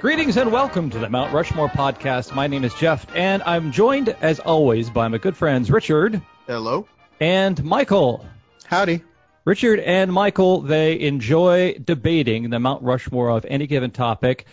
Greetings and welcome to the Mount Rushmore podcast. My name is Jeff, and I'm joined, as always, by my good friends Richard Hello. and Michael. Howdy. Richard and Michael, they enjoy debating the Mount Rushmore of any given topic,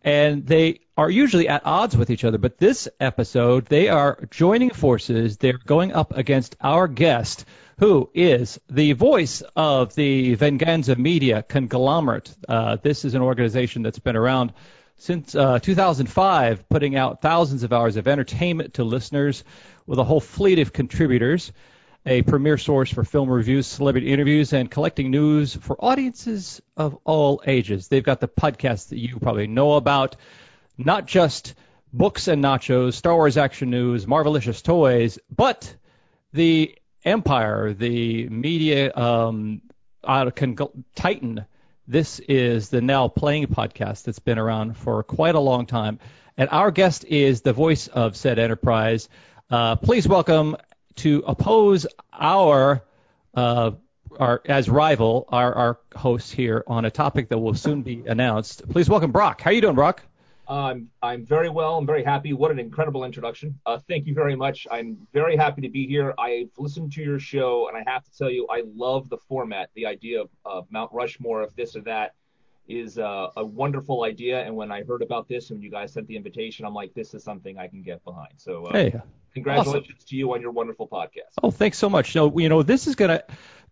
and they are usually at odds with each other. But this episode, they are joining forces. They're going up against our guest, who is the voice of the Venganza Media conglomerate. Uh, this is an organization that's been around since uh, 2005, putting out thousands of hours of entertainment to listeners with a whole fleet of contributors, a premier source for film reviews, celebrity interviews, and collecting news for audiences of all ages. They've got the podcast that you probably know about, not just books and nachos, Star Wars action news, Marvelicious toys, but the empire, the media um, titan this is the Now Playing podcast that's been around for quite a long time. And our guest is the voice of said enterprise. Uh, please welcome to oppose our, uh, our as rival, our, our host here on a topic that will soon be announced. Please welcome Brock. How are you doing, Brock? I'm I'm very well. I'm very happy. What an incredible introduction. Uh, thank you very much. I'm very happy to be here. I've listened to your show, and I have to tell you, I love the format. The idea of, of Mount Rushmore, of this or that, is uh, a wonderful idea. And when I heard about this and you guys sent the invitation, I'm like, this is something I can get behind. So, uh, hey, congratulations awesome. to you on your wonderful podcast. Oh, thanks so much. So, you know, this is gonna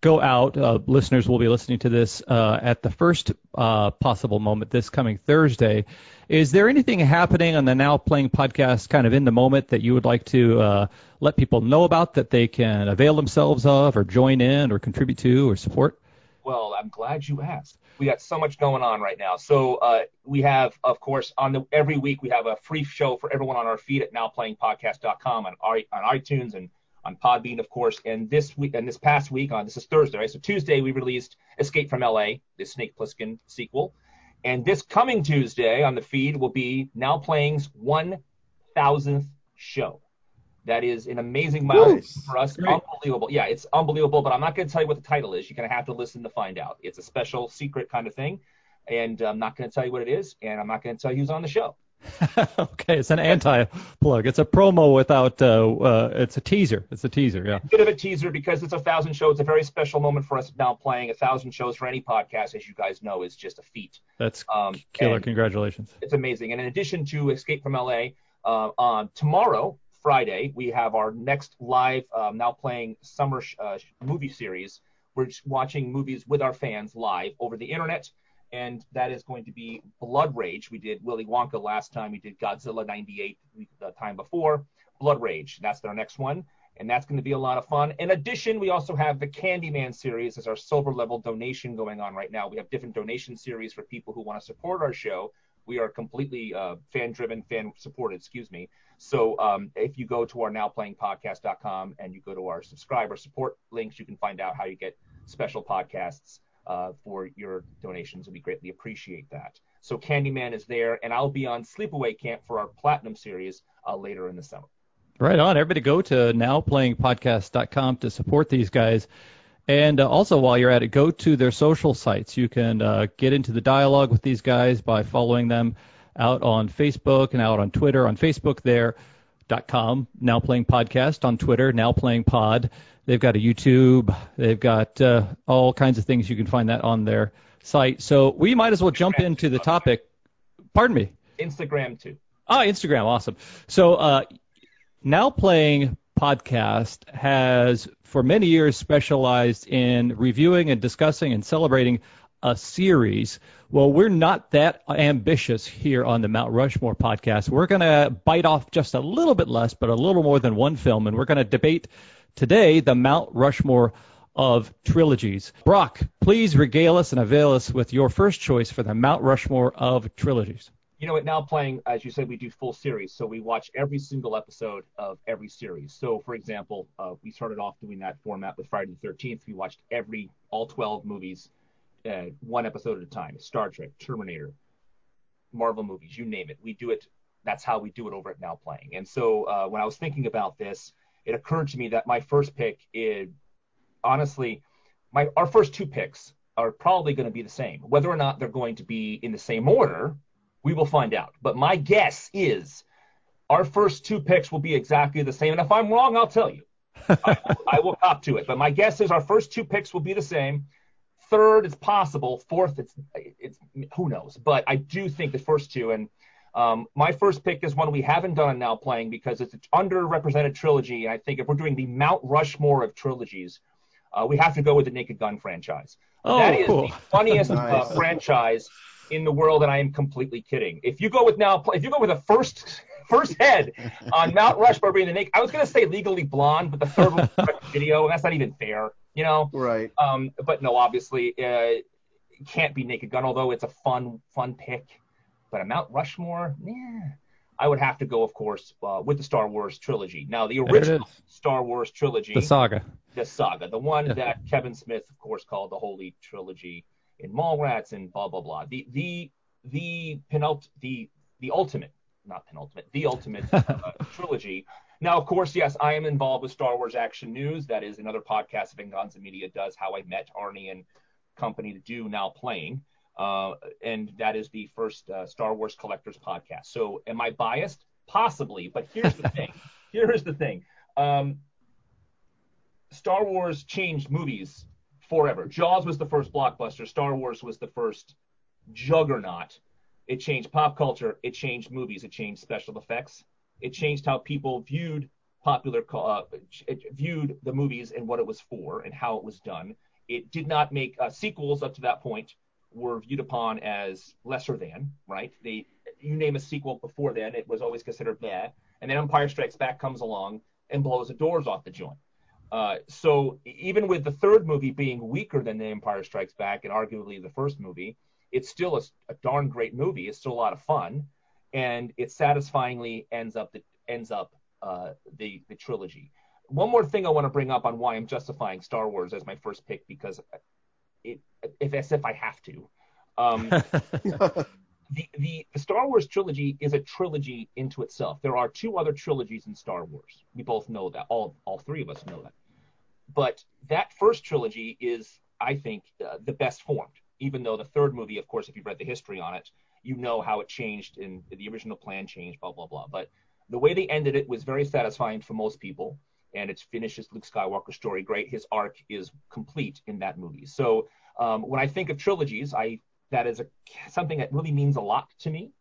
go out. Uh, listeners will be listening to this uh, at the first uh, possible moment this coming Thursday. Is there anything happening on the Now Playing podcast kind of in the moment that you would like to uh, let people know about that they can avail themselves of or join in or contribute to or support? Well, I'm glad you asked. We got so much going on right now. So uh, we have, of course, on the every week we have a free show for everyone on our feed at nowplayingpodcast.com on, on iTunes and on Podbean, of course. And this week and this past week on this is Thursday, right? So Tuesday we released Escape from LA, the Snake Plissken sequel. And this coming Tuesday on the feed will be Now Playing's 1000th show. That is an amazing milestone nice. for us. Great. Unbelievable. Yeah, it's unbelievable, but I'm not going to tell you what the title is. You're going to have to listen to find out. It's a special secret kind of thing. And I'm not going to tell you what it is, and I'm not going to tell you who's on the show. okay, it's an anti-plug. It's a promo without. Uh, uh, it's a teaser. It's a teaser. Yeah. A bit of a teaser because it's a thousand shows. It's a very special moment for us now. Playing a thousand shows for any podcast, as you guys know, is just a feat. That's um, killer. Congratulations. It's amazing. And in addition to Escape from LA, uh, on tomorrow, Friday, we have our next live um, now playing summer sh- uh, movie series. We're watching movies with our fans live over the internet and that is going to be Blood Rage. We did Willy Wonka last time. We did Godzilla 98 the time before. Blood Rage. That's our next one. And that's going to be a lot of fun. In addition, we also have the Candyman series as our silver level donation going on right now. We have different donation series for people who want to support our show. We are completely uh, fan driven, fan supported, excuse me. So um, if you go to our nowplayingpodcast.com and you go to our subscriber support links, you can find out how you get special podcasts uh, for your donations, we greatly appreciate that. So Candyman is there, and I'll be on Sleepaway Camp for our Platinum series uh, later in the summer. Right on. Everybody go to nowplayingpodcast.com to support these guys. And uh, also, while you're at it, go to their social sites. You can uh, get into the dialogue with these guys by following them out on Facebook and out on Twitter. On Facebook, there. Dot com, now playing podcast on Twitter, now playing pod. They've got a YouTube. They've got uh, all kinds of things. You can find that on their site. So we might as well jump Instagram into the topic. Pardon me. Instagram too. Ah, Instagram, awesome. So uh, now playing podcast has for many years specialized in reviewing and discussing and celebrating a series. Well, we're not that ambitious here on the Mount Rushmore podcast. We're going to bite off just a little bit less, but a little more than one film, and we're going to debate today the Mount Rushmore of trilogies. Brock, please regale us and avail us with your first choice for the Mount Rushmore of trilogies. You know? Now playing, as you said, we do full series, so we watch every single episode of every series. So, for example, uh, we started off doing that format with Friday the 13th. We watched every all 12 movies uh, one episode at a time. Star Trek, Terminator, Marvel movies, you name it. We do it. That's how we do it over at Now Playing. And so uh, when I was thinking about this, it occurred to me that my first pick is honestly, my our first two picks are probably going to be the same. Whether or not they're going to be in the same order, We will find out. But my guess is our first two picks will be exactly the same. And if I'm wrong, I'll tell you. I, I will cop to it. But my guess is our first two picks will be the same. Third is possible. Fourth, it's it's who knows. But I do think the first two. And um, my first pick is one we haven't done now playing because it's an underrepresented trilogy. I think if we're doing the Mount Rushmore of trilogies, uh, we have to go with the Naked Gun franchise. Oh, that is cool. the funniest uh, Nice. uh, franchise in the world, and I am completely kidding. If you go with now, if you go with a first first head on Mount Rushmore being the Naked, I was going to say Legally Blonde, but the third one was direct video, and that's not even fair, you know. Right. Um, but no, obviously, uh, it can't be Naked Gun, although it's a fun fun pick. But a Mount Rushmore, yeah. I would have to go, of course, uh, with the Star Wars trilogy. Now, the original. Star Wars trilogy, The saga. the saga, the one Yeah. that Kevin Smith, of course, called the Holy Trilogy in Mallrats and blah blah blah. The the the penult the the ultimate, not penultimate, the ultimate uh, trilogy. Now, of course, yes, I am involved with Star Wars Action News. That is another podcast that Venganza Media does. How I met Arnie and company to do now playing. Uh, and that is the first uh, Star Wars collectors podcast. So, am I biased? Possibly, but here's the thing. Here is the thing. Um, Star Wars changed movies forever. Jaws was the first blockbuster. Star Wars was the first juggernaut. It changed pop culture. It changed movies. It changed special effects. It changed how people viewed popular, uh, viewed the movies and what it was for and how it was done. It did not make uh, sequels up to that point were viewed upon as lesser than, right? They, you name a sequel before then, it was always considered bad. And then Empire Strikes Back comes along and blows the doors off the joint. Uh, so even with the third movie being weaker than The Empire Strikes Back and arguably the first movie, it's still a, a darn great movie. It's still a lot of fun, and it satisfyingly ends up the, ends up uh, the the trilogy. One more thing I want to bring up on why I'm justifying Star Wars as my first pick because it, if as if I have to. Um, the, the the Star Wars trilogy is a trilogy into itself. There are two other trilogies in Star Wars. We both know that. All all three of us know that. But that first trilogy is, I think, uh, the best formed. Even though the third movie, of course, if you've read the history on it, you know how it changed and the original plan changed, blah blah blah. But the way they ended it was very satisfying for most people, and it finishes Luke Skywalker's story great. His arc is complete in that movie. So um, when I think of trilogies, I that is a, something that really means a lot to me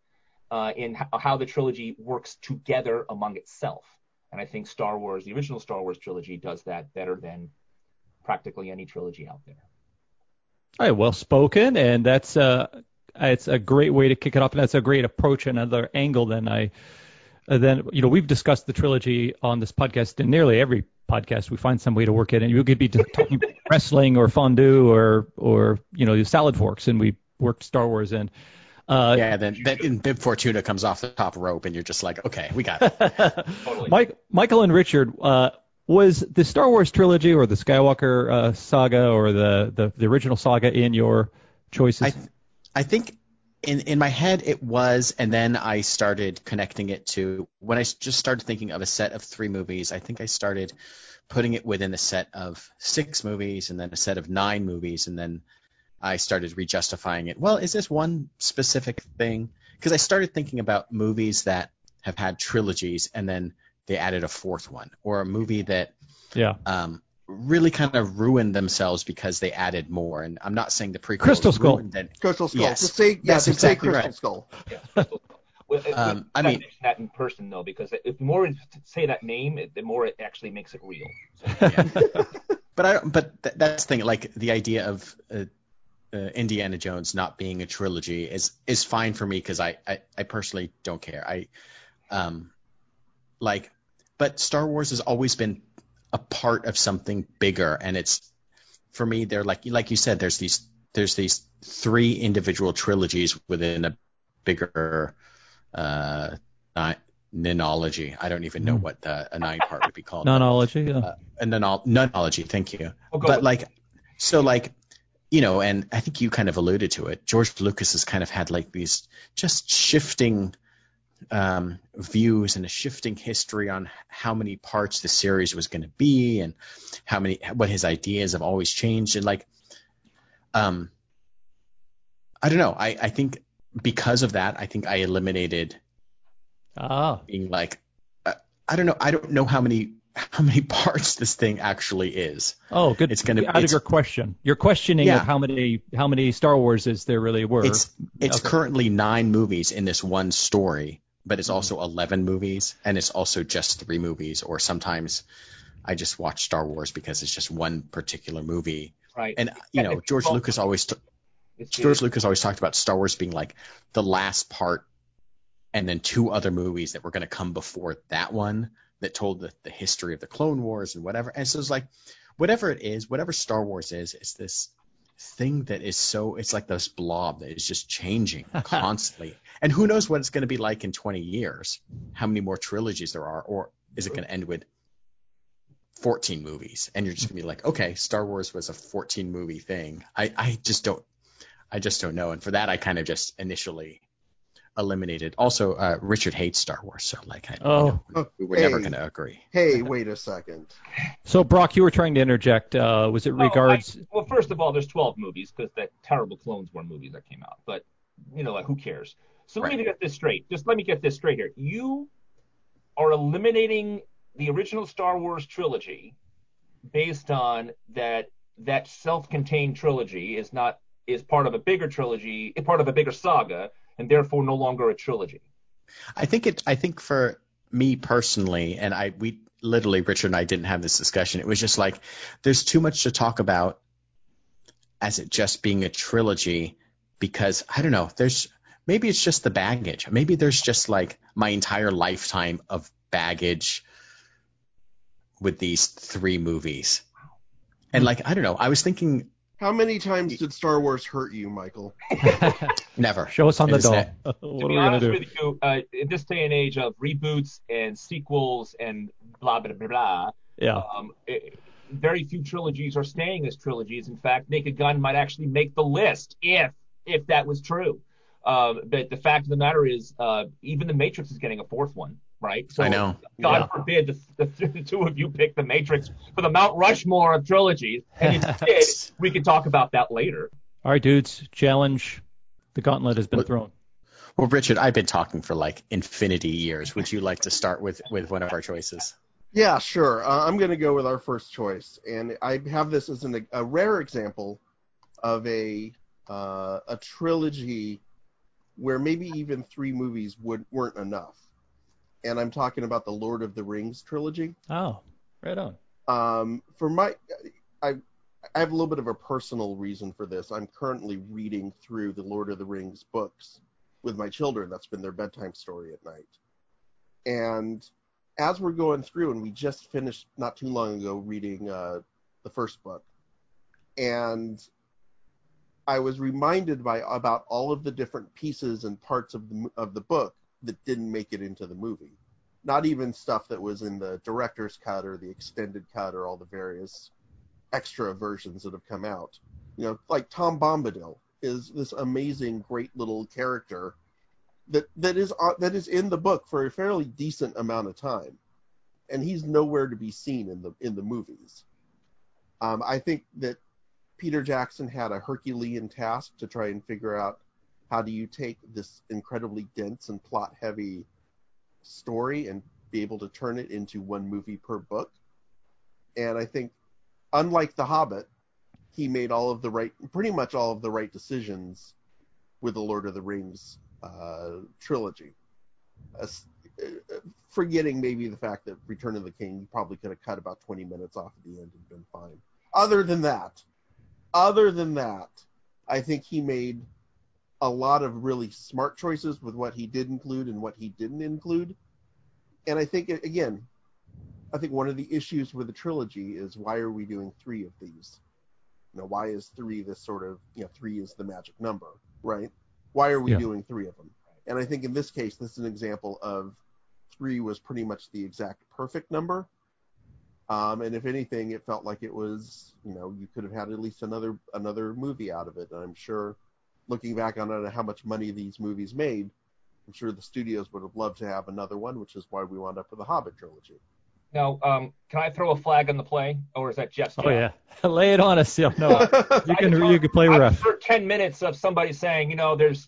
uh, in how, how the trilogy works together among itself. And I think Star Wars, the original Star Wars trilogy, does that better than practically any trilogy out there. All right, well spoken, and that's uh, it's a great way to kick it off, and that's a great approach, another angle. Then I, uh, then you know, we've discussed the trilogy on this podcast, in nearly every podcast we find some way to work it, and you could be talking wrestling or fondue or or you know salad forks, and we worked Star Wars in. Uh, yeah, then then Bib Fortuna comes off the top rope, and you're just like, okay, we got it. Totally. Mike, Michael and Richard, uh, was the Star Wars trilogy or the Skywalker uh, saga or the, the the original saga in your choices? I th- I think in in my head it was, and then I started connecting it to when I just started thinking of a set of three movies. I think I started putting it within a set of six movies, and then a set of nine movies, and then I started re-justifying it. Well, is this one specific thing? Because I started thinking about movies that have had trilogies, and then they added a fourth one, or a movie that yeah. um, really kind of ruined themselves because they added more. And I'm not saying the prequel Crystal Skull. ruined it. Crystal Skull. Yes, Just say, yeah, that's just say exactly Crystal right. Skull. Yeah, Crystal Skull. Well, Um, I mean- mention that in person though, because if the more we say that name, the more it actually makes it real. But I but th- that's the thing. Like the idea of uh, uh, Indiana Jones not being a trilogy is is fine for me because I, I I personally don't care. I um like, but Star Wars has always been a part of something bigger, and it's for me. They're like like you said. There's these there's these three individual trilogies within a bigger uh ni- ninology. I don't even know Mhm. what the, a nine part would be called. Nonology. Yeah. uh, a nonol- nonology. Thank you. We'll But with- like, so like, you know, and I think you kind of alluded to it. George Lucas has kind of had like these just shifting um, views and a shifting history on how many parts the series was going to be and how many what his ideas have always changed and like, um, I don't know. I I think because of that, I think I eliminated Ah, being like, uh, I don't know, I don't know how many how many parts this thing actually is. oh, good. It's gonna- out of your question. You're questioning Yeah. of how many how many Star Wars is there really were. It's it's Okay. currently nine movies in this one story, but it's also eleven movies, and it's also just three movies. Or sometimes I just watch Star Wars because it's just one particular movie. Right. And you know, George Lucas always t- George Lucas always talked about Star Wars being like the last part, and then two other movies that were going to come before that one that told the, the history of the Clone Wars and whatever. And so it's like, whatever it is, whatever Star Wars is, it's this thing that is so, it's like this blob that is just changing constantly. And who knows what it's going to be like in 20 years, how many more trilogies there are, or is it going to end with 14 movies? And you're just going to be like, okay, Star Wars was a 14 movie thing. I, I just don't, I just don't know. And for that, I kind of just initially eliminated. Also, uh, Richard hates Star Wars, so like, I, you Oh. know, we, we were never going to agree. Hey, wait a second. So Brock, you were trying to interject. Uh, was it Oh, I- regards? well, first of all, there's 12 movies because that terrible Clones War movies that came out. But you know, like, who cares? So let me get this straight. Just let me get this straight here. You are eliminating the original Star Wars trilogy based on that that self-contained trilogy is not is part of a bigger trilogy, part of a bigger saga, and therefore no longer a trilogy. I think it. I think for me personally, and I we literally Richard and I didn't have this discussion. It was just like there's too much to talk about as it just being a trilogy because I don't know. There's maybe it's just the baggage. Maybe there's just like my entire lifetime of baggage with these three movies. And like I don't know. I was thinking How many times did Star Wars hurt you, Michael? never. Show us on It the was doll. what to are be we gonna honest do? with you, uh, in this day and age of reboots and sequels and blah blah blah blah, Yeah. um, it, very few trilogies are staying as trilogies. In fact, Naked Gun might actually make the list if if that was true. Um, but the fact of the matter is, uh, even The Matrix is getting a fourth one, right? So I know. God Yeah. forbid the, the, the two of you pick The Matrix for the Mount Rushmore of trilogies, and if you did, we could talk about that later. All right, dudes. Challenge. The gauntlet has been What- thrown. Well, Richard, I've been talking for like infinity years. Would you like to start with with one of our choices? Yeah, sure. Uh, I'm going to go with our first choice, and I have this as an, a rare example of a uh, a trilogy where maybe even three movies would weren't enough. And I'm talking about the Lord of the Rings trilogy. Oh, right on. Um, for my, I, I have a little bit of a personal reason for this. I'm currently reading through the Lord of the Rings books with my children. That's been their bedtime story at night. And as we're going through, and we just finished not too long ago reading uh, the first book, and I was reminded by about all of the different pieces and parts of the of the book that didn't make it into the movie not even stuff that was in the director's cut or the extended cut or all the various extra versions that have come out. You know, like Tom Bombadil is this amazing, great little character that that is uh, that is in the book for a fairly decent amount of time, and he's nowhere to be seen in the in the movies. Um, I think that Peter Jackson had a Herculean task to try and figure out how do you take this incredibly dense and plot heavy story and be able to turn it into one movie per book. And I think, unlike The Hobbit, he made all of the right, pretty much all of the right decisions with the Lord of the Rings uh, trilogy. Uh, forgetting maybe the fact that Return of the King, probably could have cut about 20 minutes off at the end and been fine. Other than that, other than that, I think he made a lot of really smart choices with what he did include and what he didn't include. And I think again, I think one of the issues with the trilogy is why are we doing three of these? You know, why is three this sort of you know three is the magic number, right? Why are we Yeah. doing three of them? And I think in this case, this is an example of three was pretty much the exact perfect number. Um, and if anything, it felt like it was, you know, you could have had at least another another movie out of it. And I'm sure looking back on it, how much money these movies made, I'm sure the studios would have loved to have another one, which is why we wound up with the Hobbit trilogy. Now, um, can I throw a flag on the play, or is that Jeff's Oh job? yeah. Lay it on us. Yeah, No, you can just you can play I've ref. 10 minutes of somebody saying, you know, there's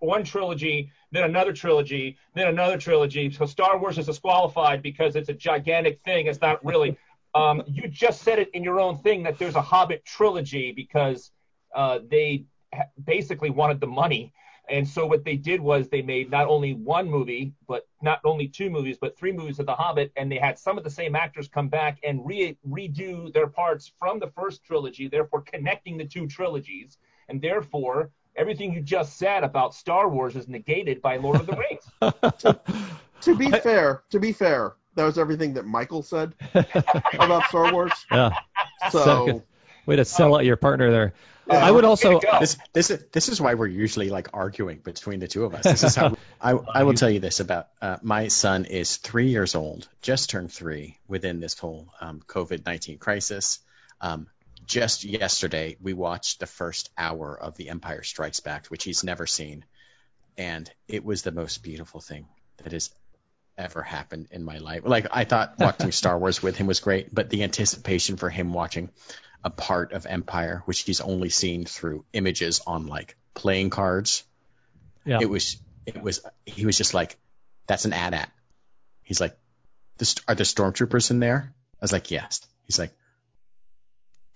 one trilogy, then another trilogy, then another trilogy. So Star Wars is disqualified because it's a gigantic thing. It's not really. Um, you just said it in your own thing that there's a Hobbit trilogy because uh, they basically wanted the money. And so what they did was they made not only one movie, but not only two movies, but three movies of The Hobbit, and they had some of the same actors come back and re- redo their parts from the first trilogy, therefore connecting the two trilogies, and therefore everything you just said about Star Wars is negated by Lord of the Rings. to be fair, to be fair, that was everything that Michael said about Star Wars. Yeah. So way to sell out your partner there. Uh, I would also this this is this is why we're usually like arguing between the two of us. This is how I I will tell you this about uh, my son is three years old, just turned three within this whole um, COVID nineteen crisis. Um, just yesterday, we watched the first hour of The Empire Strikes Back, which he's never seen, and it was the most beautiful thing that has ever happened in my life. Like I thought watching Star Wars with him was great, but the anticipation for him watching a part of Empire, which he's only seen through images on like playing cards. Yeah. It was it was he was just like, that's an AT-AT. He's like, are the stormtroopers in there? I was like, yes. He's like,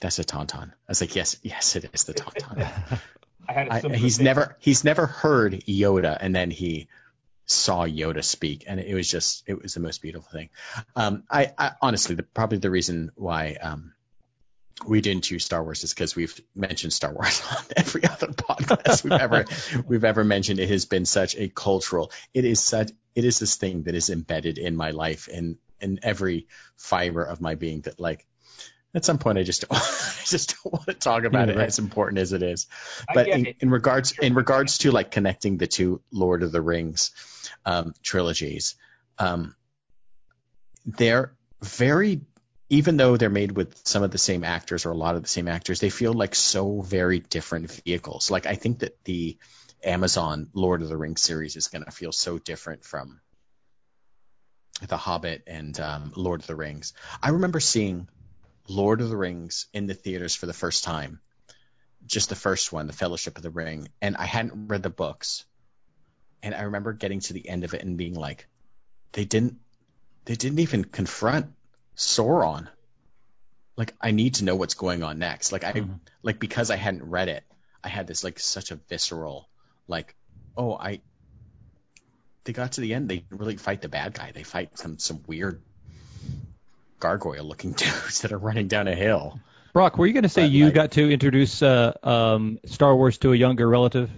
that's a tauntaun. I was like, yes, yes, it is the tauntaun. I had I, he's thing. never he's never heard Yoda, and then he saw Yoda speak, and it was just it was the most beautiful thing. Um, I, I honestly, the, probably the reason why um, we didn't choose Star Wars is because we've mentioned Star Wars on every other podcast we've ever we've ever mentioned. It has been such a cultural. It is such. It is this thing that is embedded in my life and in every fiber of my being. That like at some point I just don't, I just don't want to talk about yeah, it right. as important as it is. But in, in, regards in regards to like connecting the two Lord of the Rings um, trilogies, um, they're very even though they're made with some of the same actors or a lot of the same actors, they feel like so very different vehicles. Like I think that the Amazon Lord of the Rings series is going to feel so different from The Hobbit and um, Lord of the Rings. I remember seeing Lord of the Rings in the theaters for the first time, just the first one, The Fellowship of the Ring, and I hadn't read the books. And I remember getting to the end of it and being like, they didn't, they didn't even confront Sauron. Like I need to know what's going on next. Like I, mm-hmm. like because I hadn't read it, I had this like such a visceral, like, oh, I. They got to the end. They really fight the bad guy. They fight some some weird gargoyle looking dudes that are running down a hill. Brock, were you going to say but, you like, got to introduce uh, um, Star Wars to a younger relative?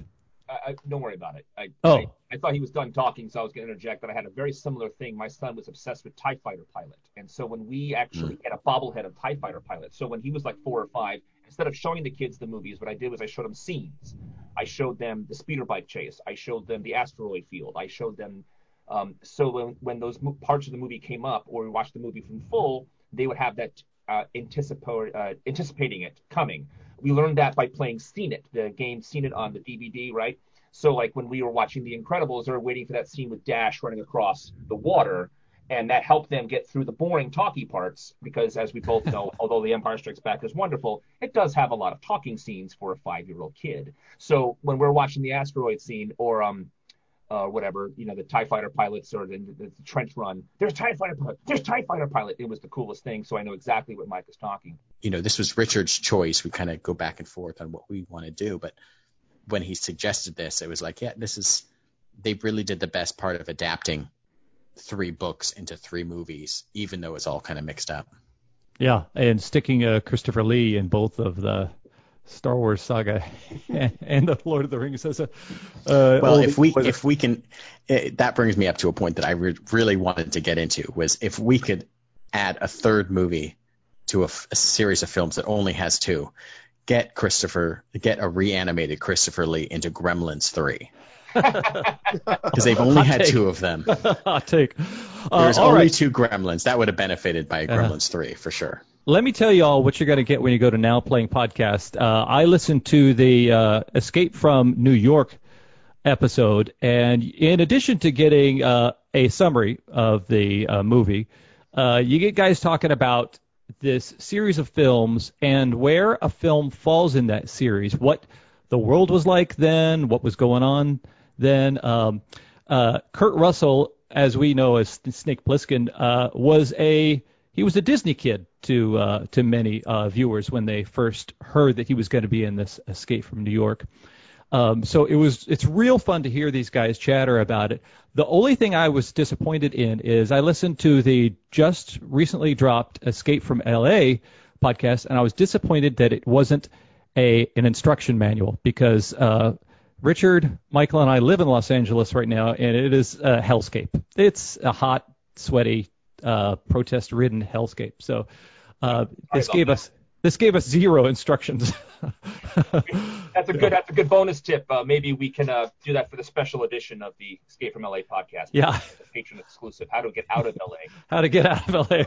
I, I, don't worry about it. I, oh. I, I, thought he was done talking, so I was going to interject. But I had a very similar thing. My son was obsessed with Tie Fighter Pilot, and so when we actually mm. had a bobblehead of Tie Fighter Pilot, so when he was like four or five, instead of showing the kids the movies, what I did was I showed them scenes. I showed them the speeder bike chase. I showed them the asteroid field. I showed them. Um, so when, when those mo- parts of the movie came up, or we watched the movie from full, they would have that uh, anticip- uh, anticipating it coming. We learned that by playing Seen It, the game Seen It on the DVD, right? So like when we were watching The Incredibles, they were waiting for that scene with Dash running across the water, and that helped them get through the boring talky parts because, as we both know, although The Empire Strikes Back is wonderful, it does have a lot of talking scenes for a five-year-old kid. So when we're watching the asteroid scene or um, uh, whatever, you know, the TIE fighter pilots or the, the, the trench run. There's TIE fighter pilot. There's TIE fighter pilot. It was the coolest thing. So I know exactly what Mike is talking. You know, this was Richard's choice. We kind of go back and forth on what we want to do. But when he suggested this, it was like, yeah, this is, they really did the best part of adapting three books into three movies, even though it's all kind of mixed up. Yeah. And sticking uh, Christopher Lee in both of the Star Wars saga and the Lord of the Rings as a. Uh, well, if we if we can, it, that brings me up to a point that I re- really wanted to get into was if we could add a third movie to a, a series of films that only has two, get Christopher, get a reanimated Christopher Lee into Gremlins three. Because they've only Hot had take. two of them. Hot take. Uh, There's only right. two Gremlins. That would have benefited by uh-huh. Gremlins uh, three for sure let me tell you all what you're going to get when you go to Now Playing Podcast. Uh, I listened to the uh, Escape from New York episode, and in addition to getting uh, a summary of the uh, movie, uh, you get guys talking about this series of films and where a film falls in that series, what the world was like then, what was going on then um, uh, Kurt Russell, as we know as Snake Plissken, uh, was a he was a Disney kid to uh, to many uh, viewers when they first heard that he was going to be in this Escape from New York. Um, so it was it's real fun to hear these guys chatter about it. The only thing I was disappointed in is I listened to the just recently dropped Escape from L.A. podcast, and I was disappointed that it wasn't a an instruction manual because uh, Richard, Michael, and I live in Los Angeles right now, and it is a hellscape. It's a hot, sweaty, uh, protest-ridden hellscape. So uh, this gave us this gave us zero instructions. that's a good that's a good bonus tip. Uh, maybe we can uh, do that for the special edition of the Escape from LA podcast. Yeah, patron exclusive. How to get out of LA. How to get out of LA.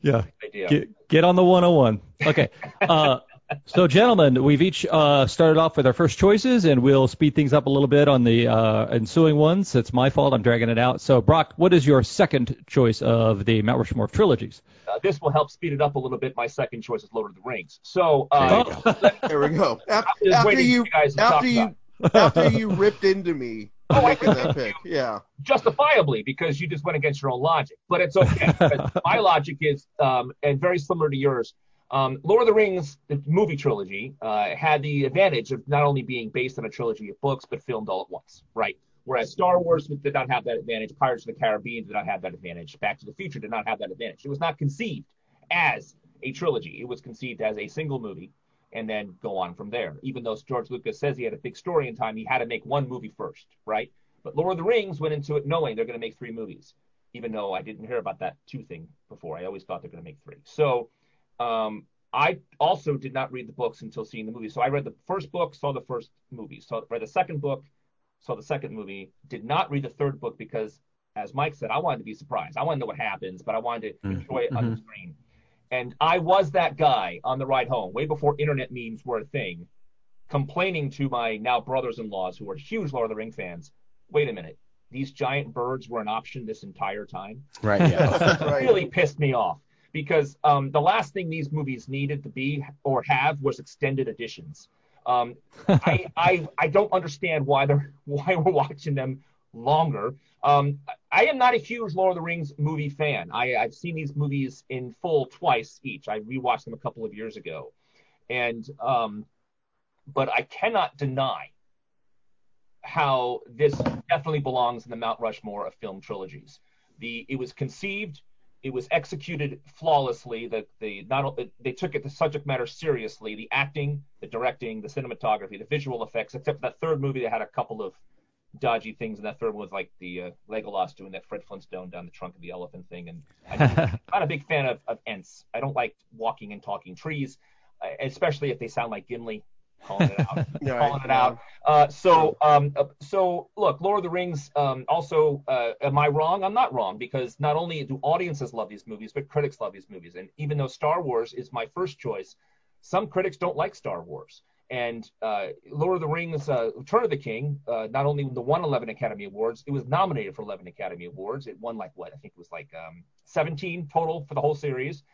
yeah. Get, get on the 101. Okay. Uh, so, gentlemen, we've each uh, started off with our first choices, and we'll speed things up a little bit on the uh, ensuing ones. It's my fault. I'm dragging it out. So, Brock, what is your second choice of the Mount Rushmore of trilogies? Uh, this will help speed it up a little bit. My second choice is Lord of the Rings. So, uh, there we go. After, after you, after you, after you ripped into me oh, making that pick, yeah, justifiably because you just went against your own logic. But it's okay. my logic is, um, and very similar to yours Lord of the Rings, the movie trilogy, uh, had the advantage of not only being based on a trilogy of books, but filmed all at once, right? Whereas Star Wars did not have that advantage, Pirates of the Caribbean did not have that advantage, Back to the Future did not have that advantage. It was not conceived as a trilogy. It was conceived as a single movie and then go on from there. Even though George Lucas says he had a big story in time, he had to make one movie first, right? But Lord of the Rings went into it knowing they're going to make three movies, even though I didn't hear about that two thing before. I always thought they're going to make three. So um, I also did not read the books until seeing the movie. So I read the first book, saw the first movie. So read the second book, saw the second movie. Did not read the third book because, as Mike said, I wanted to be surprised. I wanted to know what happens, but I wanted to mm-hmm. enjoy it on the mm-hmm. screen. And I was that guy on the ride home, way before internet memes were a thing, complaining to my now brothers-in-laws who are huge Lord of the Ring fans. Wait a minute, these giant birds were an option this entire time. Right. Yeah. right. really pissed me off because um, the last thing these movies needed to be or have was extended editions. Um, I, I I don't understand why they're why we're watching them longer. Um, I am not a huge Lord of the Rings movie fan. I, I've seen these movies in full twice each. I rewatched them a couple of years ago, and um, but I cannot deny how this definitely belongs in the Mount Rushmore of film trilogies. The it was conceived it was executed flawlessly. that the not they took it the subject matter seriously. The acting, the directing, the cinematography, the visual effects. Except for that third movie, they had a couple of dodgy things. And that third one was like the uh, Legolas doing that Fred Flintstone down the trunk of the elephant thing. And I'm not a big fan of of Ents. I don't like walking and talking trees, uh, especially if they sound like Gimli calling it out. yeah, calling it yeah. out. Uh, so, um, uh, so look, Lord of the Rings. Um, also, uh, am I wrong? I'm not wrong because not only do audiences love these movies, but critics love these movies. And even though Star Wars is my first choice, some critics don't like Star Wars. And uh, Lord of the Rings, uh, Return of the King, uh, not only the won 11 Academy Awards, it was nominated for 11 Academy Awards. It won like what? I think it was like um, 17 total for the whole series.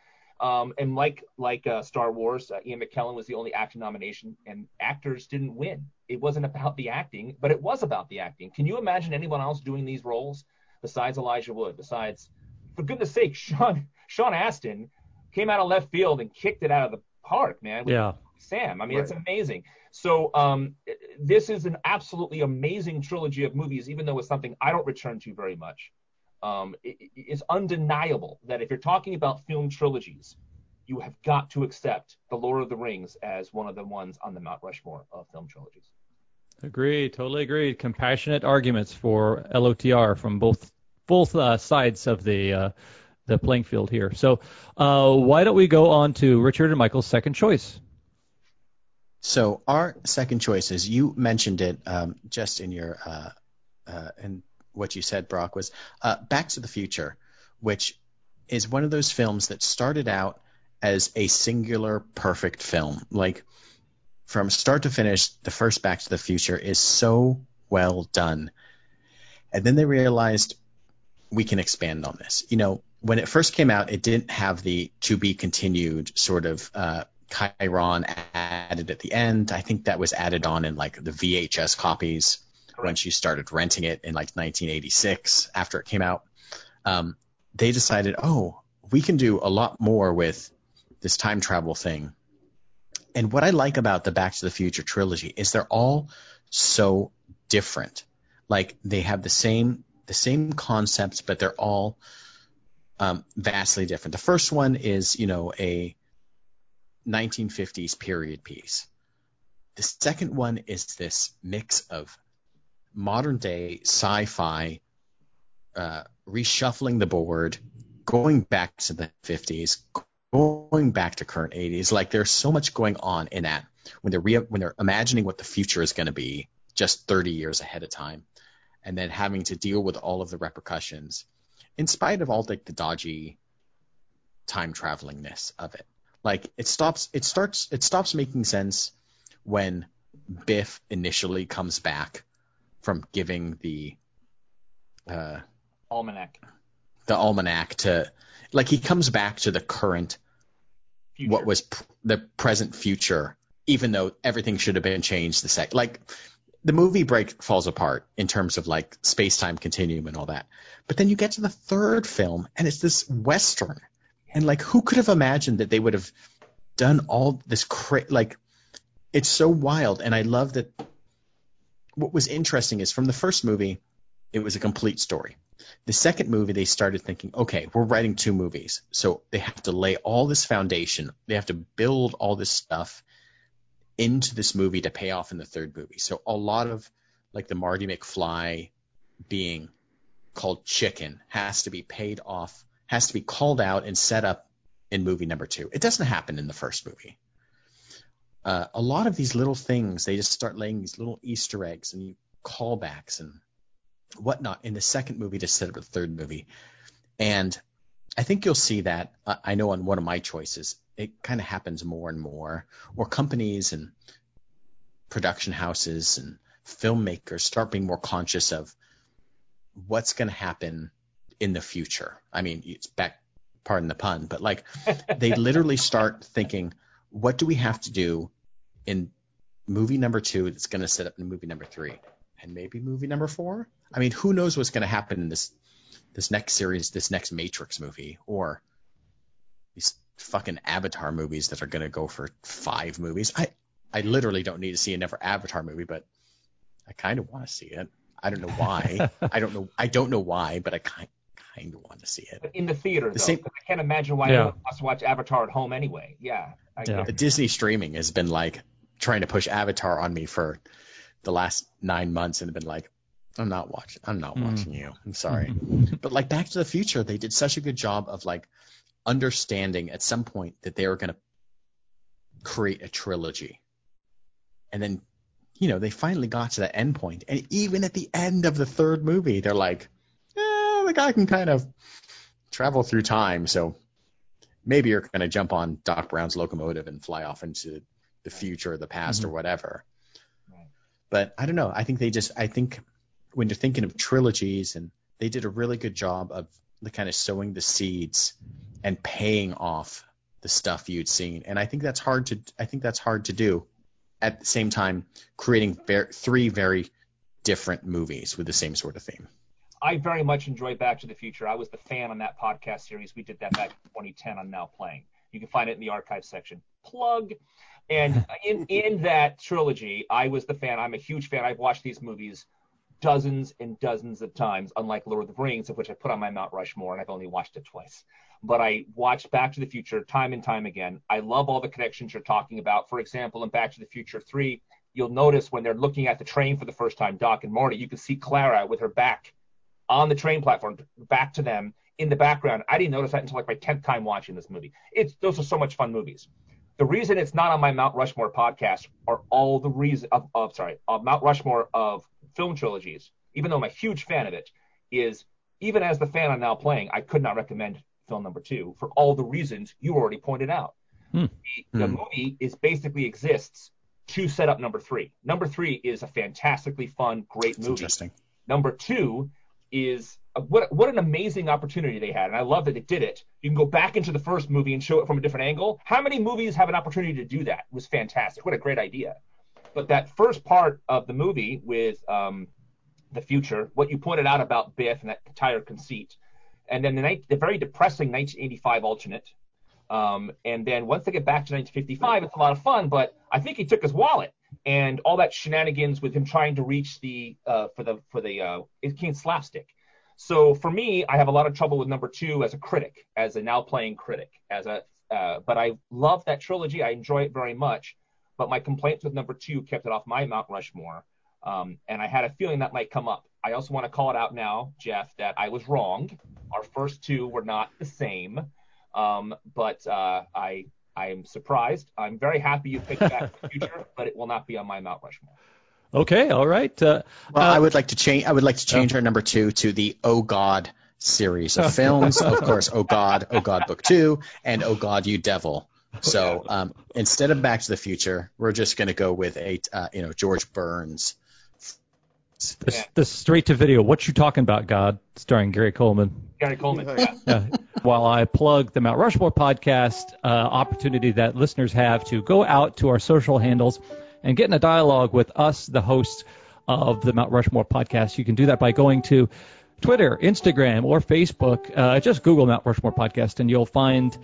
Um, and like like uh, Star Wars, uh, Ian McKellen was the only acting nomination, and actors didn't win. It wasn't about the acting, but it was about the acting. Can you imagine anyone else doing these roles besides Elijah Wood? Besides, for goodness sake, Sean Sean Astin came out of left field and kicked it out of the park, man. yeah. Sam. I mean, right. it's amazing. So um, this is an absolutely amazing trilogy of movies, even though it's something I don't return to very much um, it, it's undeniable that if you're talking about film trilogies, you have got to accept The Lord of the Rings as one of the ones on the Mount Rushmore of film trilogies. Agreed, totally agreed. Compassionate arguments for LOTR from both both uh, sides of the uh, the playing field here. So uh, why don't we go on to Richard and Michael's second choice? So our second choice is you mentioned it um, just in your uh, uh, in what you said, Brock, was uh, Back to the Future, which is one of those films that started out as a singular perfect film. Like from start to finish, the first Back to the Future is so well done. And then they realized we can expand on this. You know, when it first came out, it didn't have the to be continued sort of uh, chyron added at the end. I think that was added on in like the VHS copies once you started renting it in like 1986 after it came out, um, they decided, oh, we can do a lot more with this time travel thing. And what I like about the Back to the Future trilogy is they're all so different. Like they have the same the same concepts, but they're all um, vastly different. The first one is, you know, a 1950s period piece. The second one is this mix of modern day sci-fi, uh, reshuffling the board, going back to the 50s, going back to current 80s. Like there's so much going on in that when they're re- when they're imagining what the future is going to be just 30 years ahead of time, and then having to deal with all of the repercussions, in spite of all like the dodgy time travelingness of it. Like it stops, it starts, it stops making sense when Biff initially comes back from giving the uh, almanac, the almanac to like he comes back to the current future. what was pr- the present future, even though everything should have been changed the sec. Like the movie break falls apart in terms of like space time continuum and all that. But then you get to the third film and it's this western, and like who could have imagined that they would have done all this cra- like it's so wild and I love that. What was interesting is from the first movie, it was a complete story. The second movie, they started thinking, okay, we're writing two movies. So they have to lay all this foundation. They have to build all this stuff into this movie to pay off in the third movie. So a lot of like the Marty McFly being called chicken has to be paid off, has to be called out and set up in movie number two. It doesn't happen in the first movie. Uh, a lot of these little things, they just start laying these little Easter eggs and callbacks and whatnot in the second movie to set up the third movie. And I think you'll see that. Uh, I know on one of my choices, it kind of happens more and more, or companies and production houses and filmmakers start being more conscious of what's going to happen in the future. I mean, it's back, pardon the pun, but like they literally start thinking, what do we have to do in movie number two that's going to set up in movie number three? and maybe movie number four. I mean, who knows what's going to happen in this this next series, this next Matrix movie, or these fucking Avatar movies that are going to go for five movies. I I literally don't need to see another Avatar movie, but I kind of want to see it. I don't know why. I don't know. I don't know why, but I kind kind of want to see it in the theater. The though, same, I can't imagine why yeah. anyone wants to watch Avatar at home anyway. Yeah. yeah. Disney streaming has been like trying to push Avatar on me for the last nine months and been like, I'm not watching. I'm not mm. watching you. I'm sorry. but like Back to the Future, they did such a good job of like understanding at some point that they were going to create a trilogy, and then you know they finally got to that end point, and even at the end of the third movie, they're like, the guy can kind of travel through time, so maybe you're going to jump on Doc Brown's locomotive and fly off into the future or the past mm-hmm. or whatever. But I don't know. I think they just I think when you're thinking of trilogies and they did a really good job of the kind of sowing the seeds and paying off the stuff you'd seen. And I think that's hard to I think that's hard to do at the same time creating ver- three very different movies with the same sort of theme. I very much enjoyed Back to the Future. I was the fan on that podcast series. We did that back in 2010 on Now Playing. You can find it in the archive section. Plug. And in in that trilogy, I was the fan. I'm a huge fan. I've watched these movies dozens and dozens of times, unlike Lord of the Rings, of which I put on my Mount Rushmore, and I've only watched it twice. But I watched Back to the Future time and time again. I love all the connections you're talking about. For example, in Back to the Future 3, you'll notice when they're looking at the train for the first time, Doc and Marty, you can see Clara with her back on the train platform, back to them in the background. I didn't notice that until like my 10th time watching this movie. It's those are so much fun movies. The reason it's not on my Mount Rushmore podcast are all the reason of, of sorry, of Mount Rushmore of film trilogies, even though I'm a huge fan of it, is even as the fan I'm now playing, I could not recommend film number two for all the reasons you already pointed out. Hmm. The, the hmm. movie is basically exists to set up number three. Number three is a fantastically fun, great movie. interesting. Number two is what what an amazing opportunity they had, and I love that they did it. You can go back into the first movie and show it from a different angle. How many movies have an opportunity to do that? It was fantastic. What a great idea. But that first part of the movie with um, the future. What you pointed out about Biff and that entire conceit, and then the, the very depressing 1985 alternate. Um, and then once they get back to 1955, it's a lot of fun. But I think he took his wallet and all that shenanigans with him trying to reach the uh, for the for the uh, it became slapstick. So for me, I have a lot of trouble with number two as a critic, as a now playing critic, as a uh, but I love that trilogy. I enjoy it very much. But my complaints with number two kept it off my Mount Rushmore. Um, and I had a feeling that might come up. I also want to call it out now, Jeff, that I was wrong. Our first two were not the same. Um, but uh, I I am surprised. I'm very happy you picked Back to the Future, but it will not be on my Mount Rushmore. Okay, all right. Uh, well, uh, I would like to change. I would like to change our number two to the Oh God series of films. of course, Oh God, Oh God Book Two, and Oh God, You Devil. So um, instead of Back to the Future, we're just going to go with a uh, you know George Burns. The, yeah. the straight to video. What you talking about, God? Starring Gary Coleman. Gary Coleman. Yeah. yeah. While I plug the Mount Rushmore podcast uh, opportunity that listeners have to go out to our social handles and get in a dialogue with us, the hosts of the Mount Rushmore podcast, you can do that by going to Twitter, Instagram, or Facebook. Uh, just Google Mount Rushmore podcast, and you'll find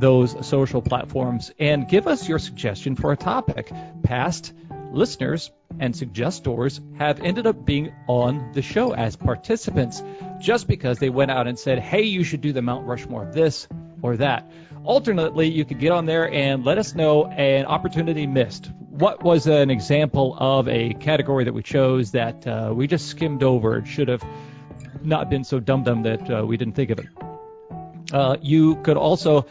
those social platforms. And give us your suggestion for a topic. Past listeners and suggestors have ended up being on the show as participants just because they went out and said, hey, you should do the Mount Rushmore of this or that. Alternately, you could get on there and let us know an opportunity missed. What was an example of a category that we chose that uh, we just skimmed over and should have not been so dumb dumb that uh, we didn't think of it? Uh, you could also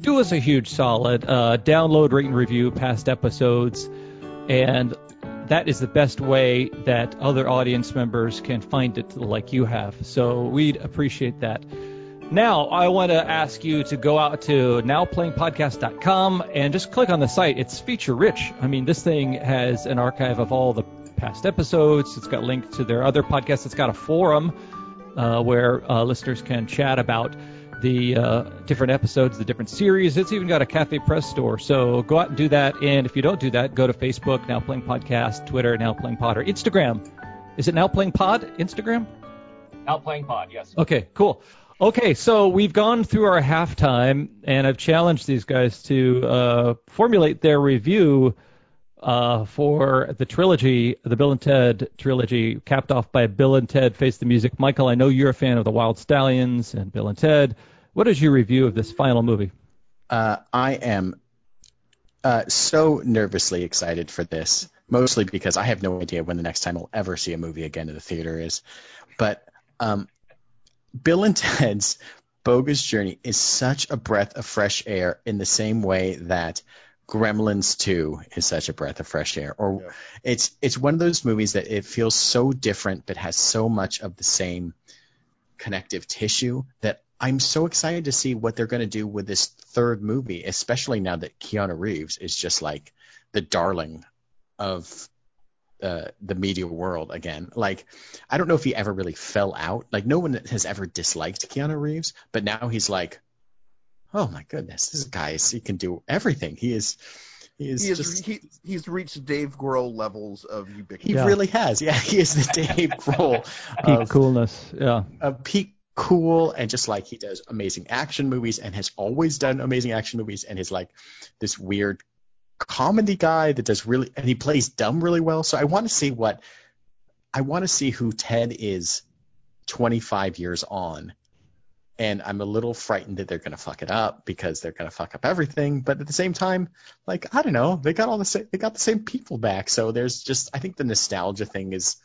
do us a huge solid, uh, download, rate, and review past episodes, and that is the best way that other audience members can find it like you have. So we'd appreciate that. Now, I want to ask you to go out to nowplayingpodcast.com and just click on the site. It's feature rich. I mean, this thing has an archive of all the past episodes. It's got links to their other podcasts. It's got a forum uh, where uh, listeners can chat about the uh, different episodes, the different series. It's even got a CafePress store. So go out and do that. And if you don't do that, go to Facebook, Now Playing Podcast, Twitter, Now Playing Pod, or Instagram. Is it Now Playing Pod? Instagram? Now Playing Pod, yes. Okay, cool. Okay, so we've gone through our halftime, and I've challenged these guys to uh, formulate their review uh, for the trilogy, the Bill and Ted trilogy, capped off by Bill and Ted Face the Music. Michael, I know you're a fan of the Wild Stallions and Bill and Ted. What is your review of this final movie? Uh, I am uh, so nervously excited for this, mostly because I have no idea when the next time I'll ever see a movie again in the theater is. But um, Bill and Ted's Bogus Journey is such a breath of fresh air in the same way that Gremlins 2 is such a breath of fresh air. Or yeah. it's it's one of those movies that it feels so different but has so much of the same connective tissue that I'm so excited to see what they're going to do with this third movie, especially now that Keanu Reeves is just like the darling of uh, the media world again. Like, I don't know if he ever really fell out. Like, no one has ever disliked Keanu Reeves, but now he's like, oh my goodness, this guy is, he can do everything. He is. He is, he is just, he, he's reached Dave Grohl levels of ubiquity. He yeah. really has. Yeah, he is the Dave Grohl peak of, coolness. Yeah, a peak cool and just like he does amazing action movies and has always done amazing action movies and he's like this weird comedy guy that does really and he plays dumb really well. So I want to see what I want to see who Ted is 25 years on. And I'm a little frightened that they're going to fuck it up because they're going to fuck up everything. But at the same time, like I don't know, they got all the same, they got the same people back. So there's just I think the nostalgia thing is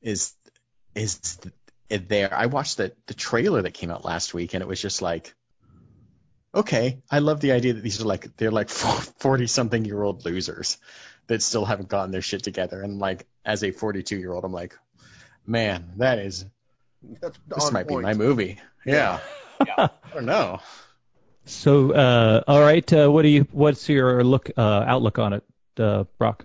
is is there. I watched the the trailer that came out last week, and it was just like, okay, I love the idea that these are like they're like forty something year old losers that still haven't gotten their shit together, and like as a forty two year old, I'm like, man, that is That's this might point. be my movie. Yeah, yeah. I don't know. So, uh, all right, uh, what do you? What's your look uh, outlook on it, uh, Brock?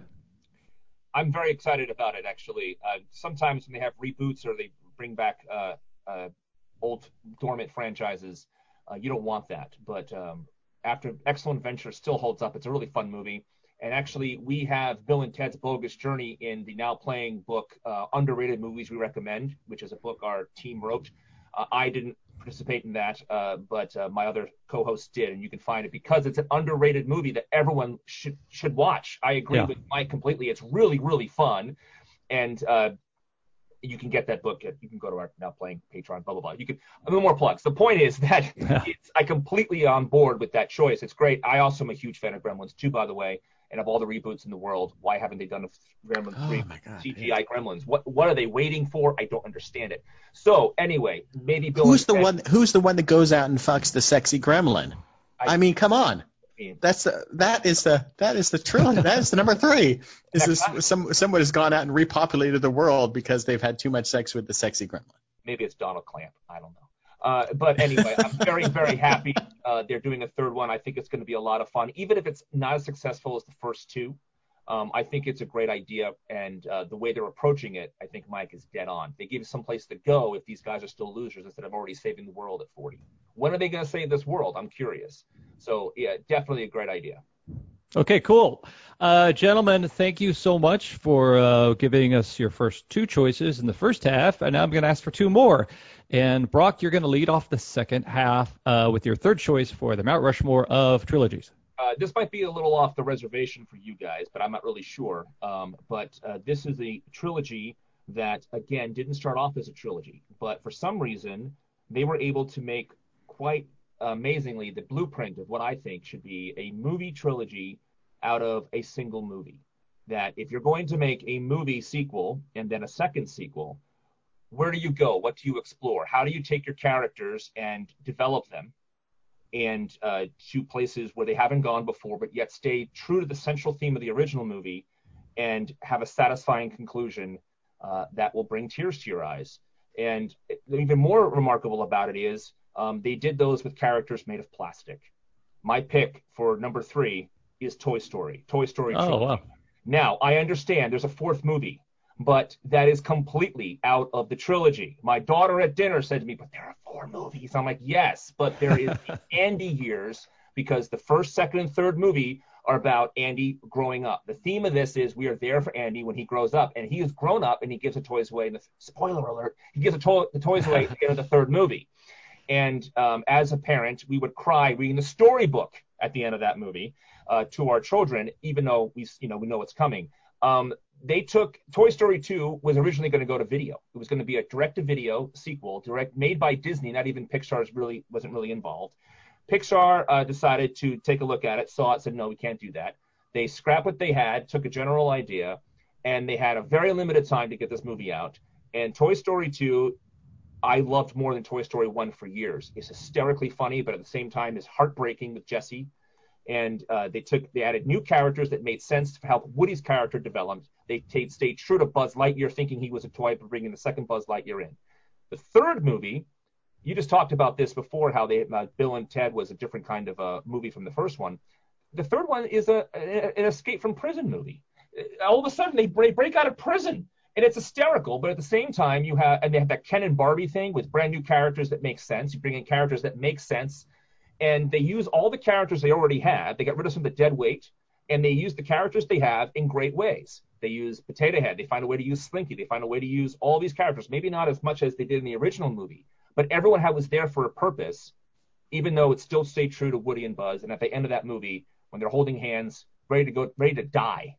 I'm very excited about it. Actually, uh, sometimes when they have reboots or they bring back uh, uh, old dormant franchises. Uh, you don't want that. But um, after Excellent Adventure still holds up. It's a really fun movie. And actually, we have Bill and Ted's Bogus Journey in the now playing book, uh, Underrated Movies We Recommend, which is a book our team wrote. Uh, I didn't participate in that, uh, but uh, my other co-hosts did, and you can find it because it's an underrated movie that everyone should should watch. I agree Yeah. with Mike completely. It's really really fun, and uh, you can get that book. At, you can go to our now playing Patreon, blah blah blah. You can. No more plugs. The point is that it's, I completely on board with that choice. It's great. I also am a huge fan of Gremlins too, by the way. And of all the reboots in the world, why haven't they done a Gremlins Oh three God, CGI Gremlins? What what are they waiting for? I don't understand it. So anyway, maybe Bill. Who's the Ted- one? Who's the one that goes out and fucks the sexy gremlin? I- I, mean, come on. That's the, that is the that is the trilogy. that is the number three. Is this some someone has gone out and repopulated the world because they've had too much sex with the sexy gremlin? maybe it's Donald Clamp. I don't know. Uh, but anyway, I'm very, very happy uh, they're doing a third one. I think it's going to be a lot of fun, even if it's not as successful as the first two. Um, I think it's a great idea, and uh, the way they're approaching it, I think Mike is dead on. They give you some place to go if these guys are still losers instead of already saving the world at 40. When are they going to save this world? I'm curious. So yeah, definitely a great idea. Okay, cool. Uh, gentlemen, thank you so much for uh, giving us your first two choices in the first half, and now I'm going to ask for two more. And Brock, you're going to lead off the second half uh, with your third choice for the Mount Rushmore of trilogies. uh, this might be a little off the reservation for you guys, but I'm not really sure. Um, but uh, this is a trilogy that, again, didn't start off as a trilogy, but for some reason, they were able to make quite amazingly the blueprint of what I think should be a movie trilogy out of a single movie. That if you're going to make a movie sequel and then a second sequel, where do you go? What do you explore? How do you take your characters and develop them? and uh, to places where they haven't gone before, but yet stay true to the central theme of the original movie and have a satisfying conclusion uh, that will bring tears to your eyes. And even more remarkable about it is um, they did those with characters made of plastic. My pick for number three is Toy Story. Toy Story. Oh, wow. Now, I understand there's a fourth movie, but that is completely out of the trilogy. My daughter at dinner said to me, but there are four movies. I'm like, yes, but there is the Andy years because the first, second, and third movie are about Andy growing up. The theme of this is we are there for Andy when he grows up, and he is grown up and he gives the toys away. And the, spoiler alert, he gives the, to- the toys away at the end of the third movie. And um, as a parent, we would cry reading the storybook at the end of that movie uh, to our children, even though we, you know, we know it's coming. Um, they took Toy Story 2 was originally going to go to video. It was going to be a direct-to-video sequel, direct made by Disney. Not even Pixar's really wasn't really involved. Pixar uh, decided to take a look at it, saw it, said no, we can't do that. They scrapped what they had, took a general idea, and they had a very limited time to get this movie out. And Toy Story 2 I loved more than Toy Story 1 for years. It's hysterically funny, but at the same time is heartbreaking with Jesse. And uh, they took they added new characters that made sense to help Woody's character develop. They t- stayed true to Buzz Lightyear, thinking he was a toy, but bringing the second Buzz Lightyear in. The third movie, you just talked about this before, how they uh, Bill and Ted was a different kind of uh, movie from the first one. The third one is a, a an escape from prison movie. All of a sudden, they break, break out of prison and it's hysterical, but at the same time, you have and they have that Ken and Barbie thing with brand new characters that make sense. You bring in characters that make sense, and they use all the characters they already had. They got rid of some of the dead weight, and they use the characters they have in great ways. They use Potato Head. They find a way to use Slinky. They find a way to use all these characters. Maybe not as much as they did in the original movie, but everyone was there for a purpose, even though it still stayed true to Woody and Buzz. And at the end of that movie, when they're holding hands, ready to go, ready to die,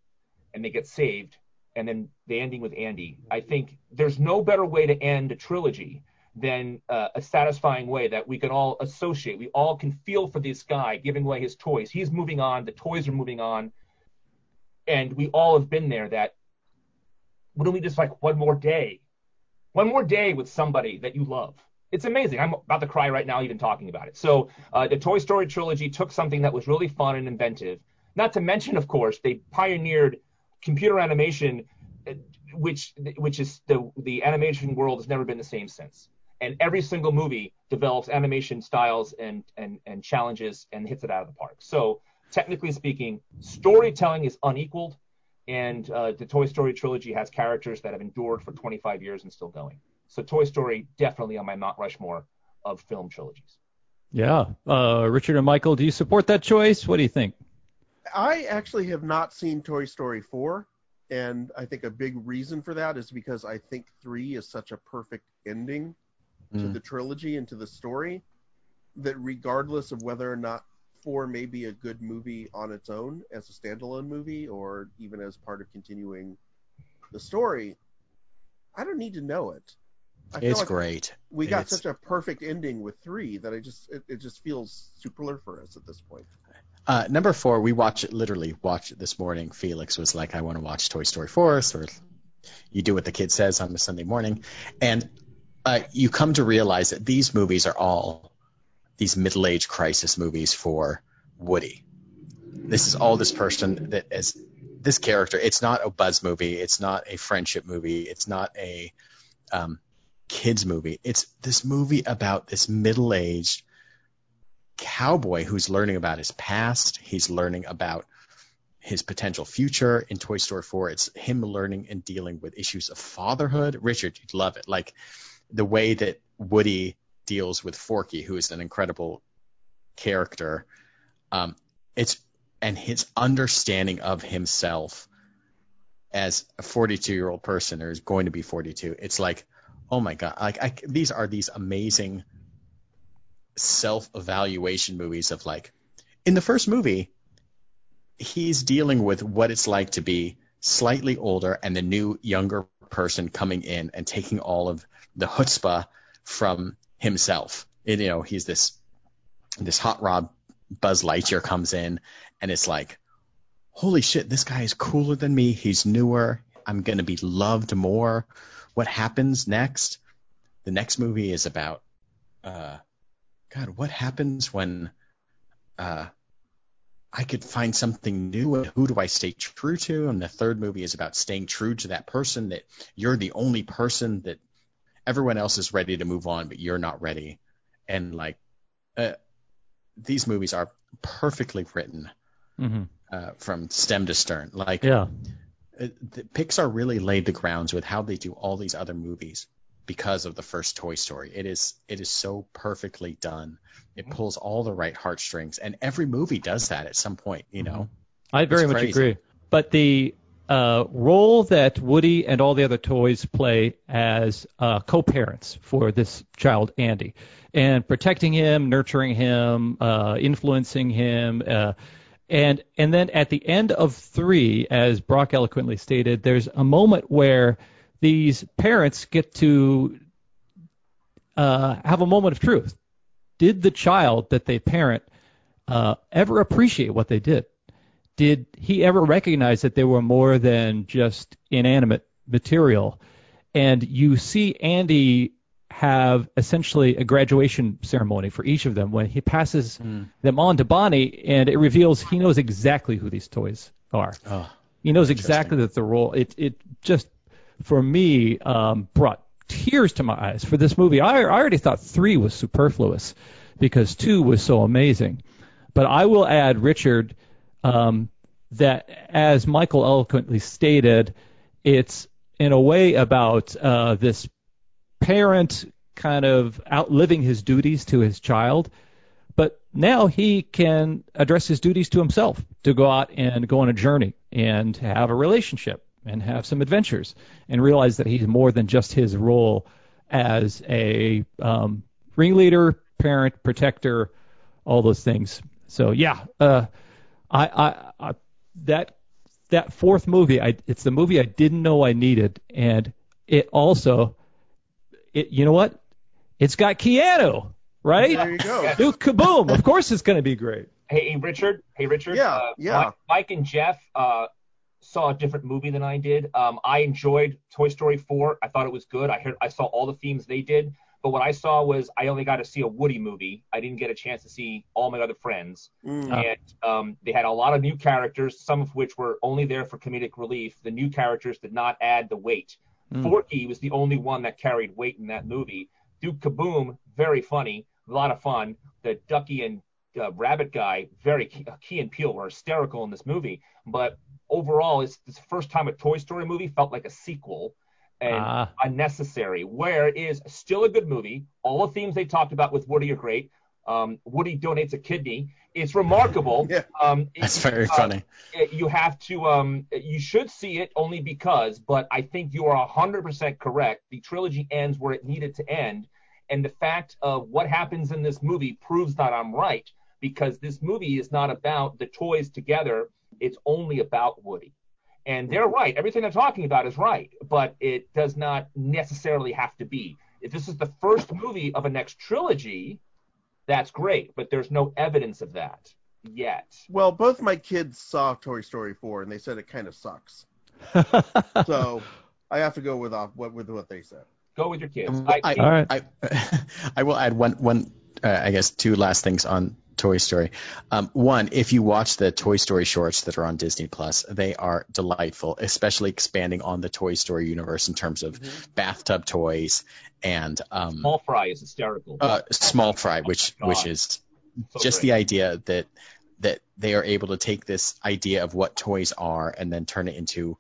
and they get saved, and then the ending with Andy. I think there's no better way to end a trilogy than uh, a satisfying way that we can all associate. We all can feel for this guy giving away his toys. He's moving on. The toys are moving on, and we all have been there. That wouldn't we just like one more day, one more day with somebody that you love? It's amazing. I'm about to cry right now even talking about it. So uh, the Toy Story trilogy took something that was really fun and inventive. Not to mention, of course, they pioneered computer animation, uh, which which is the the animation world has never been the same since. And every single movie develops animation styles and and and challenges and hits it out of the park. So technically speaking, storytelling is unequaled, and uh, the Toy Story trilogy has characters that have endured for 25 years and still going. So Toy Story definitely on my Mount Rushmore of film trilogies. Yeah. Uh, Richard and Michael, do you support that choice? What do you think? I actually have not seen Toy Story 4, and I think a big reason for that is because I think 3 is such a perfect ending to Mm. the trilogy and to the story that regardless of whether or not 4 may be a good movie on its own as a standalone movie or even as part of continuing the story, I don't need to know it. It's like great. we got It's- such a perfect ending with 3 that I just it, it just feels superfluous at this point. Uh, number four, we watch it literally watch it this morning. Felix was like, "I want to watch Toy Story 4," so you do what the kid says on a Sunday morning, and uh, you come to realize that these movies are all these middle-age crisis movies for Woody. This is all this person that is this character. It's not a buzz movie. It's not a friendship movie. It's not a um, kids movie. It's this movie about this middle-aged cowboy who's learning about his past. He's learning about his potential future. In Toy Story 4, it's him learning and dealing with issues of fatherhood. Richard, you'd love it. Like the way that Woody deals with Forky, who is an incredible character. Um, it's and his understanding of himself as a 42 year old person or is going to be 42. It's like, oh my god, like I, these are these amazing self-evaluation movies of like in the first movie he's dealing with what it's like to be slightly older and the new younger person coming in and taking all of the chutzpah from himself. And, you know he's this this hot rod buzz lightyear comes in and it's like holy shit this guy is cooler than me. He's newer. I'm to be loved more. What happens next? The next movie is about uh God, what happens when uh, I could find something new and who do I stay true to? And the third movie is about staying true to that person that you're the only person that everyone else is ready to move on, but you're not ready. And like, uh, these movies are perfectly written hmm uh, from stem to stern. Like, Yeah. uh, Pixar really laid the grounds with how they do all these other movies because of the first Toy Story. It is it is so perfectly done. It pulls all the right heartstrings, and every movie does that at some point. You know, I very much agree. But the uh, role that Woody and all the other toys play as uh, co-parents for this child, Andy, and protecting him, nurturing him, uh, influencing him, uh, and and then at the end of three, as Brock eloquently stated, there's a moment where these parents get to uh, have a moment of truth. Did the child that they parent uh, ever appreciate what they did? Did he ever recognize that they were more than just inanimate material? And you see Andy have essentially a graduation ceremony for each of them when he passes them on to Bonnie, and it reveals he knows exactly who these toys are. oh, He knows exactly that the role. It it just for me um, brought tears to my eyes for this movie. I, I already thought three was superfluous because two was so amazing, but I will add Richard um, that as Michael eloquently stated, it's in a way about uh, this parent kind of outliving his duties to his child but now he can address his duties to himself to go out and go on a journey and have a relationship and have some adventures and realize that he's more than just his role as a um, ringleader, parent, protector, all those things. So yeah, uh, I, I, I that that fourth movie, I, it's the movie I didn't know I needed, and it also, it you know what, it's got Keanu, right? There you go. Dude, kaboom! Of course, it's going to be great. Hey, hey, Richard. Hey, Richard. Yeah, uh, yeah. Mike, Mike and Jeff uh, saw a different movie than I did. Um, I enjoyed Toy Story 4. I thought it was good. I heard, I saw all the themes they did. But what I saw was I only got to see a Woody movie. I didn't get a chance to see all my other friends. Mm. Ah. And um, they had a lot of new characters, some of which were only there for comedic relief. The new characters did not add the weight. Mm. Forky was the only one that carried weight in that movie. Duke Kaboom, very funny, a lot of fun. The Ducky and uh, Rabbit guy, very key, key and Peele were hysterical in this movie. But overall, it's the first time a Toy Story movie felt like a sequel and Ah. unnecessary. Where it is still a good movie. All the themes they talked about with Woody are great. Um, Woody donates a kidney. it's remarkable. Yeah. Um, That's very uh, funny. you have to um you should see it only because but i think you are 100% correct the trilogy ends where it needed to end and the fact of what happens in this movie proves that i'm right because this movie is not about the toys together it's only about woody. And they're right. Everything they're talking about is right. But it does not necessarily have to be. If this is the first movie of a next trilogy that's great. But there's no evidence of that yet. Well, both my kids saw Toy Story 4 and they said it kind of sucks. So I have to go with off what with what they said. go with your kids. I, I, All right. I, I will add one, one uh, I guess, two last things on Toy Story. Um, one, if you watch the Toy Story shorts that are on Disney Plus, they are delightful, especially expanding on the Toy Story universe in terms of bathtub toys and um, Small fry is hysterical. uh, small fry, which God. which is So just great. the idea that that they are able to take this idea of what toys are and then turn it into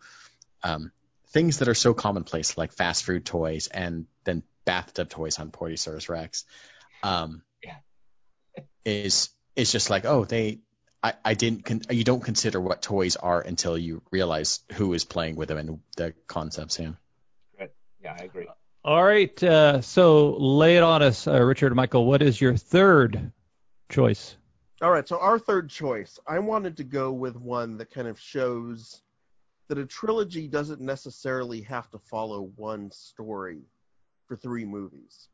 um, things that are so commonplace, like fast food toys and then bathtub toys on Partysaurus Rex. Um. Is is just like oh they. I, I didn't. Con- you don't consider what toys are until you realize who is playing with them and the concepts. Yeah. yeah, I agree. All right. Uh, so lay it on us, uh, Richard Michael. What is your third choice? All right, so our third choice, I wanted to go with one that kind of shows that a trilogy doesn't necessarily have to follow one story for three movies.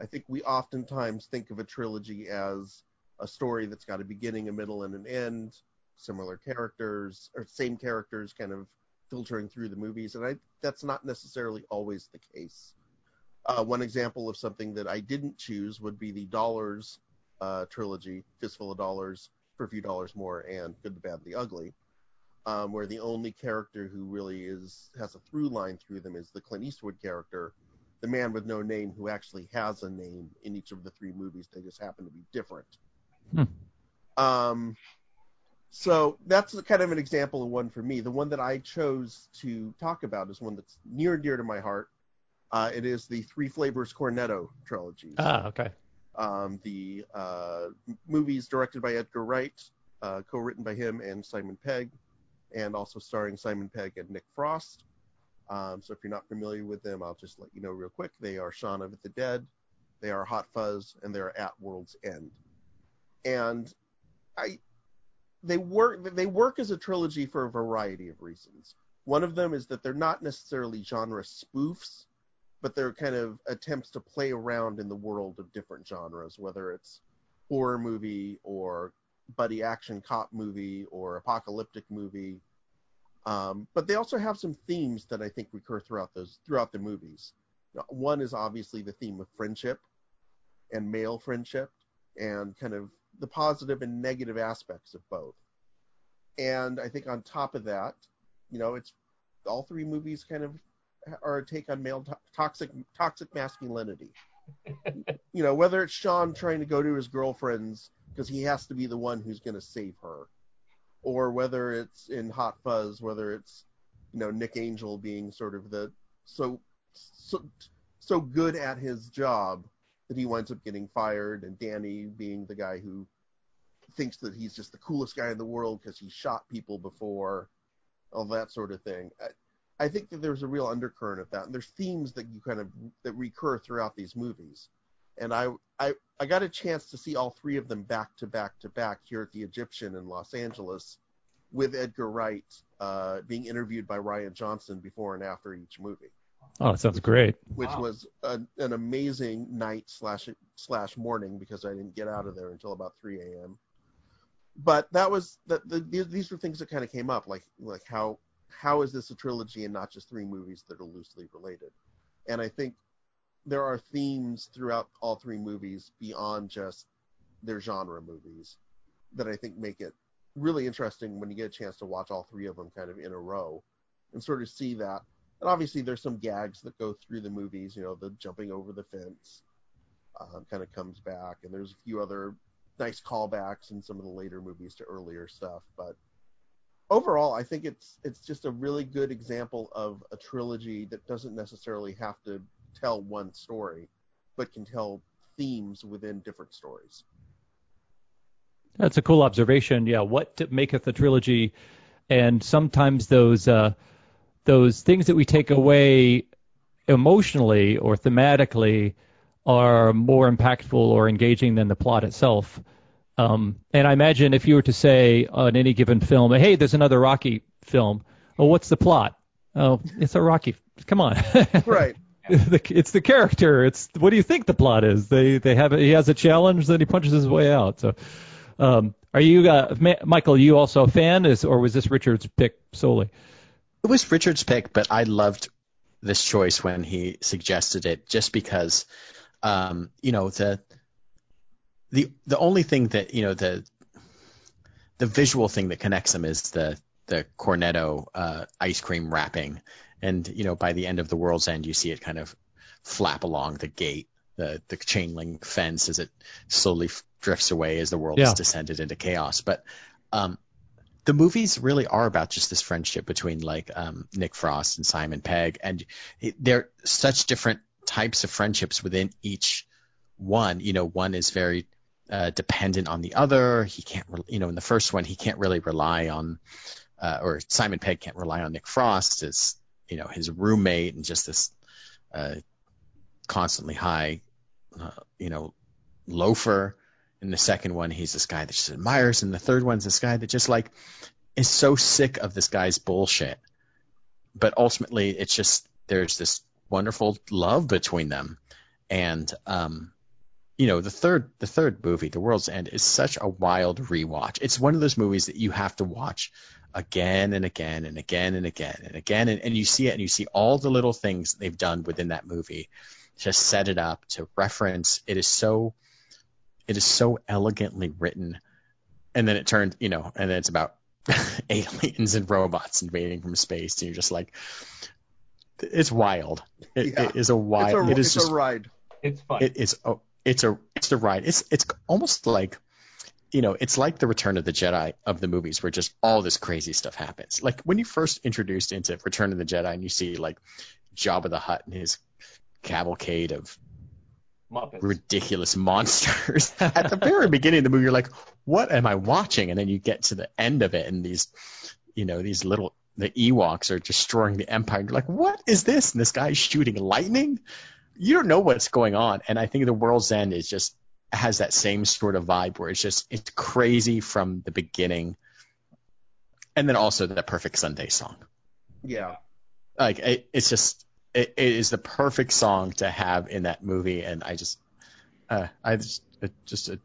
I think we oftentimes think of a trilogy as a story that's got a beginning, a middle, and an end, similar characters or same characters kind of filtering through the movies, and I that's not necessarily always the case. Uh, one example of something that I didn't choose would be the Dollars uh, trilogy, Fistful of Dollars, For a Few Dollars More, and Good, the Bad, the Ugly, um, where the only character who really is has a through line through them is the Clint Eastwood character, the man with no name who actually has a name in each of the three movies. They just happen to be different. Hmm. Um, so that's kind of an example of one for me. The one that I chose to talk about is one that's near and dear to my heart. Uh, it is the Three Flavors Cornetto trilogy Ah, okay. um, the uh, movies directed by Edgar Wright, uh, co-written by him and Simon Pegg, and also starring Simon Pegg and Nick Frost. Um, so if you're not familiar with them, I'll just let you know real quick. They are Shaun of the Dead, they are Hot Fuzz, and they are At World's End. And I, they work they work as a trilogy for a variety of reasons. One of them is that they're not necessarily genre spoofs, but they're kind of attempts to play around in the world of different genres, whether it's horror movie or buddy action cop movie or apocalyptic movie. Um, but they also have some themes that I think recur throughout those throughout the movies. One is obviously the theme of friendship and male friendship and kind of the positive and negative aspects of both. And I think on top of that, you know, it's all three movies kind of are a take on male to- toxic toxic masculinity. you know, whether it's Shaun trying to go to his girlfriend's because he has to be the one who's going to save her, or whether it's in Hot Fuzz, whether it's you know Nick Angel being sort of the so so so good at his job that he winds up getting fired, and Danny being the guy who thinks that he's just the coolest guy in the world because he shot people before, all that sort of thing. I, I think that there's a real undercurrent of that, and there's themes that you kind of that recur throughout these movies. And I, I, I got a chance to see all three of them back to back to back here at the Egyptian in Los Angeles, with Edgar Wright uh, being interviewed by Rian Johnson before and after each movie Oh, that sounds great. which Wow. was an, an amazing night slash slash morning because I didn't get out of there until about 3 a.m. But that was that the, these, these were things that kind of came up like like how how is this a trilogy and not just three movies that are loosely related? And I think there are themes throughout all three movies beyond just their genre movies that I think make it really interesting when you get a chance to watch all three of them kind of in a row and sort of see that. And obviously there's some gags that go through the movies you know the jumping over the fence uh, kind of comes back. And there's a few other nice callbacks in some of the later movies to earlier stuff. But overall i think it's it's just a really good example of a trilogy that doesn't necessarily have to tell one story but can tell themes within different stories That's a cool observation. Yeah, what maketh a trilogy, and sometimes those uh, those things that we take away emotionally or thematically are more impactful or engaging than the plot itself. Um, and I imagine if you were to say on any given film, hey, there's another Rocky film. Oh, what's the plot? Oh, it's a Rocky. Come on. Right. it's the character. It's what do you think the plot is? They they have he has a challenge, then he punches his way out. So, um, are you uh, Michael? You also a fan, is or was this Richard's pick solely? It was Richard's pick, but I loved this choice when he suggested it, just because, um, you know, the the the only thing that you know the the visual thing that connects them is the the cornetto uh, ice cream wrapping, and you know by the end of the world's end you see it kind of flap along the gate, the the chain link fence as it slowly drifts away as the world yeah. has descended into chaos. But um, the movies really are about just this friendship between like um, Nick Frost and Simon Pegg, and they're such different types of friendships within each one. You know, one is very uh, dependent on the other. He can't, re- you know, in the first one, he can't really rely on, uh, or Simon Pegg can't rely on Nick Frost as, you know, his roommate and just this uh, constantly high, uh, you know, loafer. In the second one, he's this guy that just admires, and the third one's this guy that just like is so sick of this guy's bullshit. But ultimately, it's just there's this wonderful love between them, and um, you know, the third the third movie, The World's End, is such a wild rewatch. It's one of those movies that you have to watch again and again and again and again and again and, and you see it and you see all the little things they've done within that movie to set it up, to reference. It is so it is so elegantly written. And then it turned, you know, and then it's about aliens and robots invading from space, and you're just like, it's wild. It, yeah. it is a wild. It's a, it is it's just a ride. It's fun. It is. Oh, it's a it's a ride. It's it's almost like you know, it's like the Return of the Jedi of the movies, where just all this crazy stuff happens. Like when you first introduced into Return of the Jedi, and you see like Jabba the Hutt and his cavalcade of Muppets. ridiculous monsters. At the very beginning of the movie, you're like, "What am I watching?" And then you get to the end of it, and these, you know, these little the Ewoks are destroying the Empire. You're like, "What is this?" And this guy's shooting lightning you don't know what's going on. And I think the World's End is just has that same sort of vibe where it's just it's crazy from the beginning, and then also that perfect Sunday song. Yeah, like it, it's just it, it is the perfect song to have in that movie, and I just uh, I just it, just a,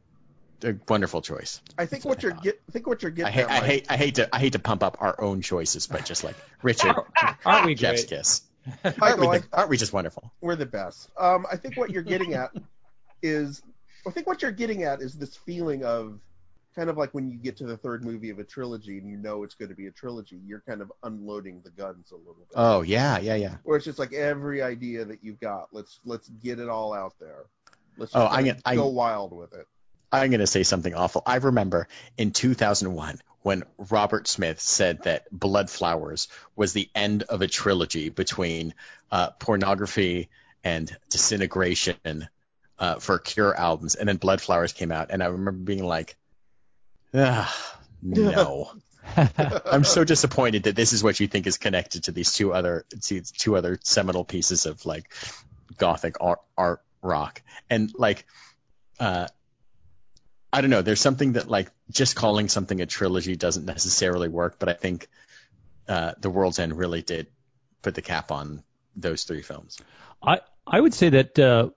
a wonderful choice. I think what you're get, I think what you're getting. I hate, at, I hate I hate to I hate to pump up our own choices, but just like Richard, aren't we Jeff's great? kiss. Michael, aren't, we I- the, aren't we just wonderful? we're the best. Um, I think what you're getting at is, I think what you're getting at is this feeling of kind of like when you get to the third movie of a trilogy and you know it's going to be a trilogy, you're kind of unloading the guns a little bit. Oh yeah, yeah, yeah. Where it's just like every idea that you've got, let's let's get it all out there. Let's Oh, just I get- I- go wild with it. I'm going to say something awful. I remember in 2001 when Robert Smith said that Bloodflowers was the end of a trilogy between uh, pornography and disintegration uh, for Cure albums, and then Bloodflowers came out, and I remember being like, ah, no. I'm so disappointed that this is what you think is connected to these two other two other seminal pieces of like gothic art, art rock, and like. Uh, I don't know. There's something that like just calling something a trilogy doesn't necessarily work, but I think uh, The World's End really did put the cap on those three films. I I would say that uh,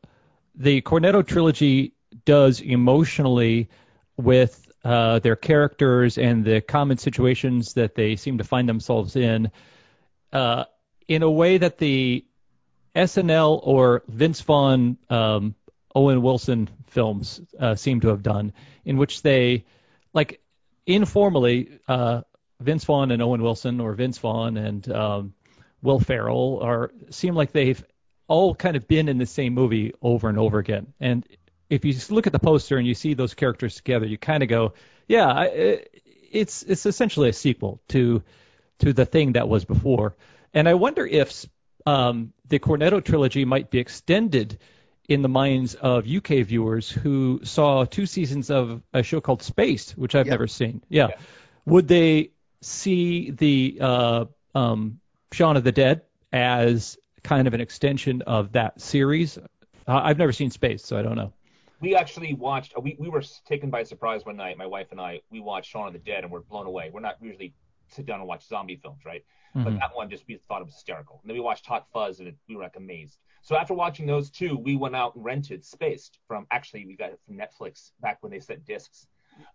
the Cornetto trilogy does emotionally with uh, their characters and the common situations that they seem to find themselves in, uh, in a way that the SNL or Vince Vaughn, um, Owen Wilson films uh, seem to have done, in which they, like, informally, uh, Vince Vaughn and Owen Wilson, or Vince Vaughn and um, Will Ferrell, are seem like they've all kind of been in the same movie over and over again. And if you just look at the poster and you see those characters together, you kind of go, yeah, I, it's it's essentially a sequel to to the thing that was before. And I wonder if um, the Cornetto trilogy might be extended in the minds of UK viewers who saw two seasons of a show called Spaced, which I've Yeah. never seen. Yeah. Yeah. Would they see the uh, um, Shaun of the Dead as kind of an extension of that series? I've never seen Space, so I don't know. we actually watched. We we were taken by surprise one night. My wife and I. We watched Shaun of the Dead, and we're blown away. We're not usually sit down and watch zombie films, right? But Mhm. that one just we thought it was hysterical. And then we watched Hot Fuzz, and it, we were like amazed. So after watching those two, we went out and rented Spaced from. Actually, we got it from Netflix back when they sent discs.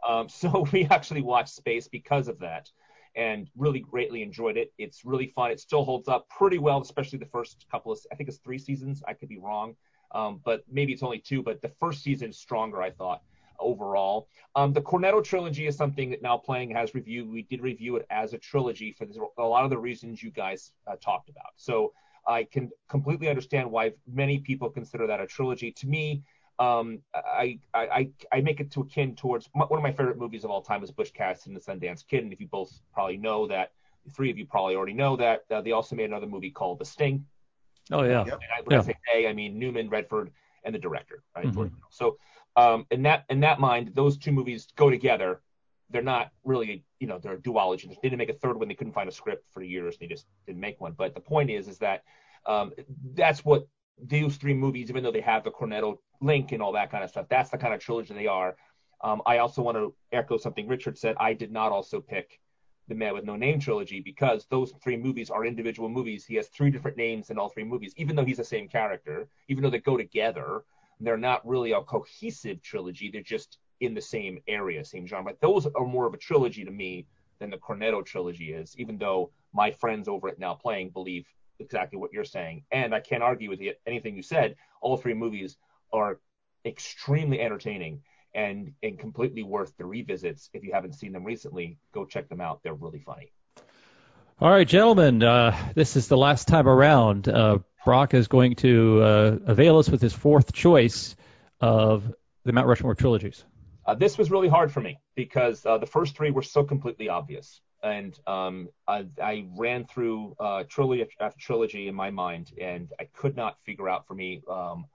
Um, so we actually watched Space because of that, and really greatly enjoyed it. It's really fun. It still holds up pretty well, especially the first couple of. I think it's three seasons. I could be wrong um, but maybe it's only two. But the first season is stronger, I thought, overall. Um, the Cornetto trilogy is something that Now Playing has reviewed. We did review it as a trilogy for this, a lot of the reasons you guys uh, talked about. So I can completely understand why many people consider that a trilogy. To me, um, I, I, I, I make it to akin towards one of my favorite movies of all time is Butch Cassidy and the Sundance Kid. And if you both probably know that, three of you probably already know that, uh, they also made another movie called The Sting. Oh yeah. Yep. And I, when I say they, I mean Newman, Redford, and the director, right? Mhm. So, um, in that in that mind, those two movies go together. They're not really, you know, they're a duology. They didn't make a third one. They couldn't find a script for years. They just didn't make one. But the point is, is that um, that's what those three movies, even though they have the Cornetto link and all that kind of stuff, that's the kind of trilogy they are. Um, I also want to echo something Richard said. I did not also pick the Man with No Name trilogy because those three movies are individual movies. He has three different names in all three movies, even though he's the same character, even though they go together. They're not really a cohesive trilogy. They're just in the same area, same genre. But those are more of a trilogy to me than the Cornetto trilogy is, even though my friends over at Now Playing believe exactly what you're saying. And I can't argue with anything you said. All three movies are extremely entertaining and and completely worth the revisits. If you haven't seen them recently, go check them out. They're really funny. All right, gentlemen, uh, this is the last time around. Uh, Brock is going to uh, avail us with his fourth choice of the Mount Rushmore trilogies. Uh, this was really hard for me because uh, the first three were so completely obvious, and um, I, I ran through uh, trilogy after trilogy in my mind, and I could not figure out for me um,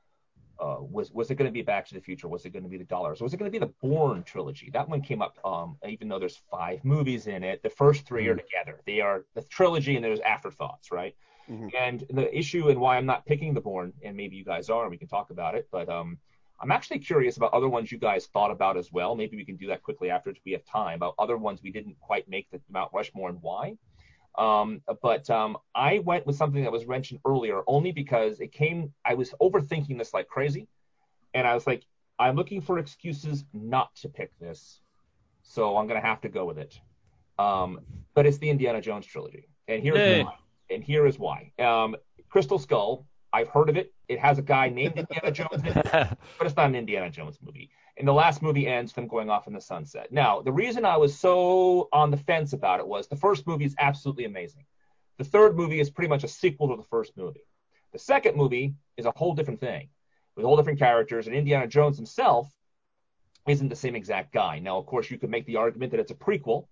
uh, was was it going to be Back to the Future? Was it going to be the Dollars? Was it going to be the Bourne trilogy? That one came up, um, even though there's five movies in it. The first 3 are together. They are the trilogy, and there's afterthoughts, right? Mhm. And the issue and why I'm not picking the Bourne, and maybe you guys are, and we can talk about it, but um, I'm actually curious about other ones you guys thought about as well. Maybe we can do that quickly after we have time about other ones we didn't quite make the Mount Rushmore and why. Um, but um, I went with something that was mentioned earlier only because it came. I was overthinking this like crazy, and I was like, I'm looking for excuses not to pick this, so I'm gonna have to go with it. Um, but it's the Indiana Jones trilogy, and here's Yay. why. And here is why. Um, Crystal Skull. I've heard of it. It has a guy named Indiana Jones in it but it's not an Indiana Jones movie. And the last movie ends them going off in the sunset. Now, the reason I was so on the fence about it was the first movie is absolutely amazing. The third movie is pretty much a sequel to the first movie. The second movie is a whole different thing with whole different characters, and Indiana Jones himself isn't the same exact guy. Now, of course, you could make the argument that it's a prequel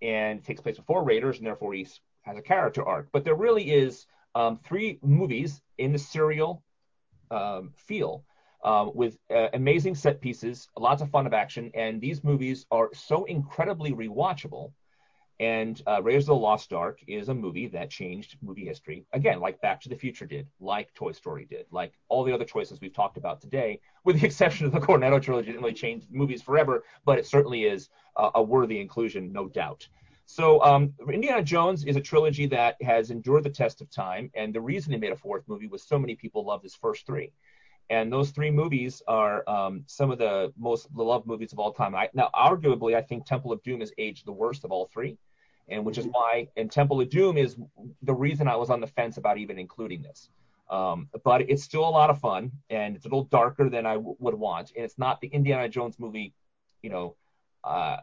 and takes place before Raiders, and therefore he has a character arc. But there really is um, three movies in the serial um, feel um, with uh, amazing set pieces, lots of fun of action, and these movies are so incredibly rewatchable. And uh, Raiders of the Lost Ark is a movie that changed movie history again, like Back to the Future did, like Toy Story did, like all the other choices we've talked about today, with the exception of the Cornetto trilogy. Didn't really change movies forever, but it certainly is uh, a worthy inclusion, no doubt. So um, Indiana Jones is a trilogy that has endured the test of time, and the reason they made a fourth movie was so many people loved his first three. And those three movies are um, some of the most loved movies of all time. I, now, arguably, I think Temple of Doom has aged the worst of all three, and which is why, and Temple of Doom is the reason I was on the fence about even including this. Um, but it's still a lot of fun, and it's a little darker than I w- would want, and it's not the Indiana Jones movie, you know, uh,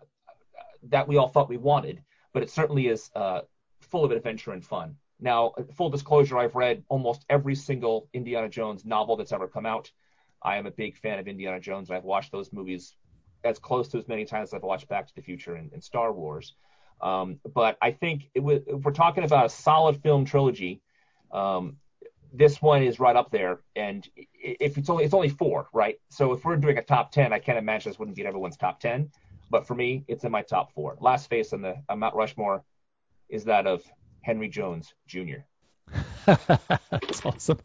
that we all thought we wanted, but it certainly is uh, full of adventure and fun. Now, full disclosure, I've read almost every single Indiana Jones novel that's ever come out. I am a big fan of Indiana Jones. I've watched those movies as close to as many times as I've watched Back to the Future and, and Star Wars. Um, but I think if we're talking about a solid film trilogy, um, this one is right up there. And if it's only it's only four, right? So if we're doing a top ten, I can't imagine this wouldn't be everyone's top ten. But for me, it's in my top four. Last face on the on Mount Rushmore is that of Henry Jones Jr. that's awesome.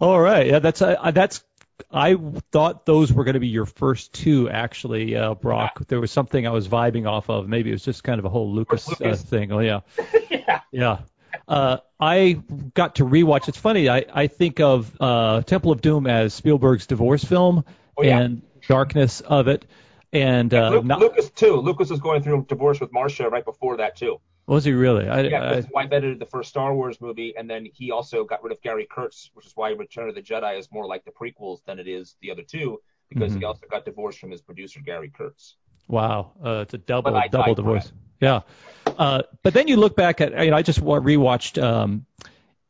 All right, yeah, that's uh, that's. I thought those were going to be your first two, actually, uh, Brock. Yeah. There was something I was vibing off of. Maybe it was just kind of a whole Lucas, Lucas. Uh, thing. Oh yeah, yeah, yeah. Uh, I got to rewatch. It's funny. I, I think of uh, Temple of Doom as Spielberg's divorce film oh, yeah. and darkness of it. And uh, Luke, not, Lucas too. Lucas was going through a divorce with Marcia right before that too. Was he really? I, yeah, his wife edited the first Star Wars movie, and then he also got rid of Gary Kurtz, which is why Return of the Jedi is more like the prequels than it is the other two, because mm-hmm. he also got divorced from his producer Gary Kurtz. Wow, uh, it's a double double divorce. Yeah. Uh, but then you look back at, you know, I just rewatched um,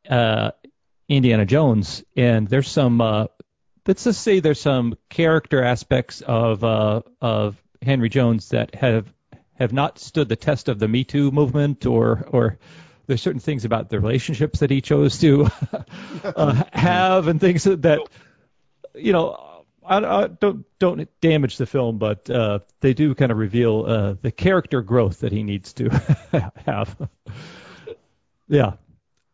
uh, Indiana Jones, and there's some, uh, let's just say there's some character aspects of uh, of Henry Jones that have have not stood the test of the Me Too movement, or or there's certain things about the relationships that he chose to uh, have, and things that, you know. I, I don't don't damage the film, but uh, they do kind of reveal uh, the character growth that he needs to have. yeah,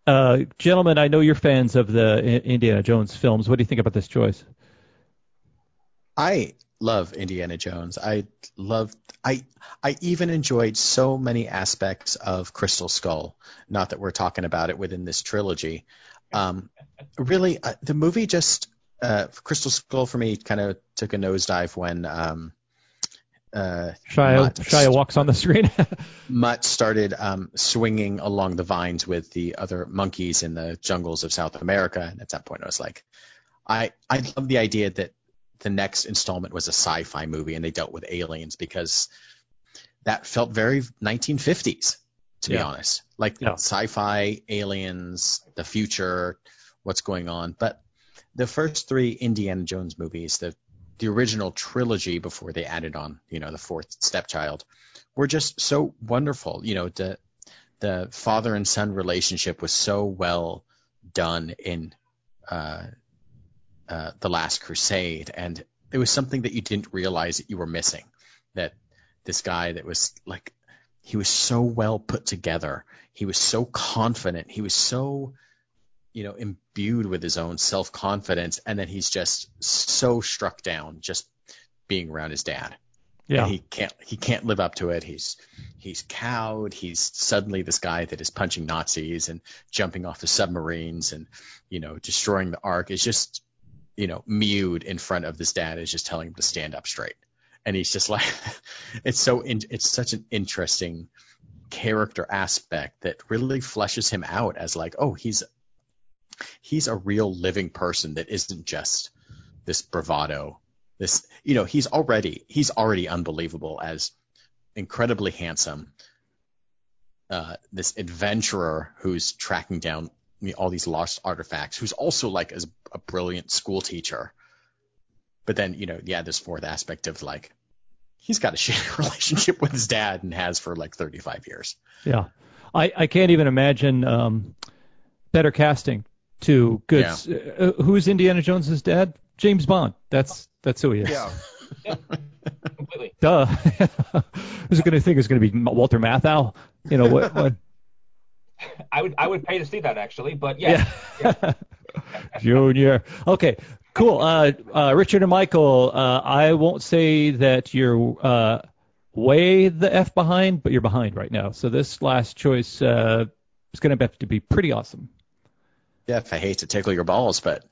uh, gentlemen, I know you're fans of the Indiana Jones films. What do you think about this choice? I love Indiana Jones. I love I I even enjoyed so many aspects of Crystal Skull. Not that we're talking about it within this trilogy. Um, really, uh, the movie just uh, Crystal Skull for me kind of took a nosedive when um, uh, Shia, Mutt, Shia walks on the screen. Mutt started um, swinging along the vines with the other monkeys in the jungles of South America, and at that point I was like, I I love the idea that the next installment was a sci-fi movie and they dealt with aliens because that felt very 1950s to yeah. be honest, like yeah. sci-fi, aliens, the future, what's going on, but the first three Indiana Jones movies, the the original trilogy before they added on, you know, the fourth stepchild, were just so wonderful. You know, the the father and son relationship was so well done in uh, uh, the Last Crusade, and it was something that you didn't realize that you were missing. That this guy that was like, he was so well put together. He was so confident. He was so you know, imbued with his own self confidence, and then he's just so struck down just being around his dad. Yeah. And he can't he can't live up to it. He's he's cowed. He's suddenly this guy that is punching Nazis and jumping off the submarines and you know destroying the Ark is just you know mewed in front of this dad is just telling him to stand up straight. And he's just like it's so in, it's such an interesting character aspect that really fleshes him out as like oh he's he's a real living person that isn't just this bravado. This, you know, he's already he's already unbelievable as incredibly handsome. Uh, this adventurer who's tracking down all these lost artifacts, who's also like as a brilliant school teacher. But then, you know, yeah, this fourth aspect of like he's got a shitty relationship with his dad and has for like 35 years. Yeah. I, I can't even imagine um, better casting to good. Yeah. Uh, who's Indiana Jones's dad? James Bond. That's that's who he is. Yeah. yeah. Completely. Duh. Who's going to think it's going to be Walter Matthau? You know what? what? I would I would pay to see that actually, but yeah. yeah. Junior. Okay. Cool. Uh, uh, Richard and Michael, uh, I won't say that you're uh, way the f behind, but you're behind right now. So this last choice uh, is going to have to be pretty awesome. Jeff, I hate to tickle your balls, but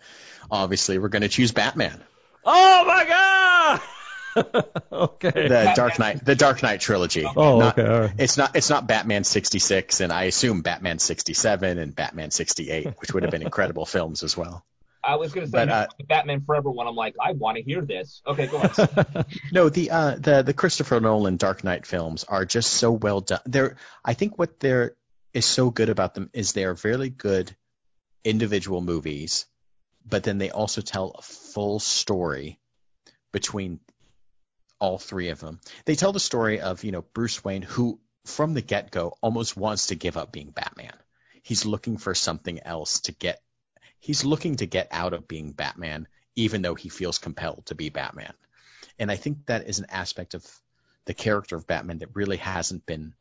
obviously we're going to choose Batman. Oh my god! okay. The Dark Knight, the Dark Knight trilogy. Oh, not, okay. It's not it's not Batman 66, and I assume Batman 67 and Batman 68, which would have been incredible films as well. I was going to say but, uh, Batman Forever one. I'm like, I want to hear this. Okay, go on. no, the uh, the the Christopher Nolan Dark Knight films are just so well done. They're I think what there is so good about them is they are really good individual movies, but then they also tell a full story between all three of them. They tell the story of, you know, Bruce Wayne, who from the get go almost wants to give up being Batman. He's looking for something else to get he's looking to get out of being Batman, even though he feels compelled to be Batman. And I think that is an aspect of the character of Batman that really hasn't been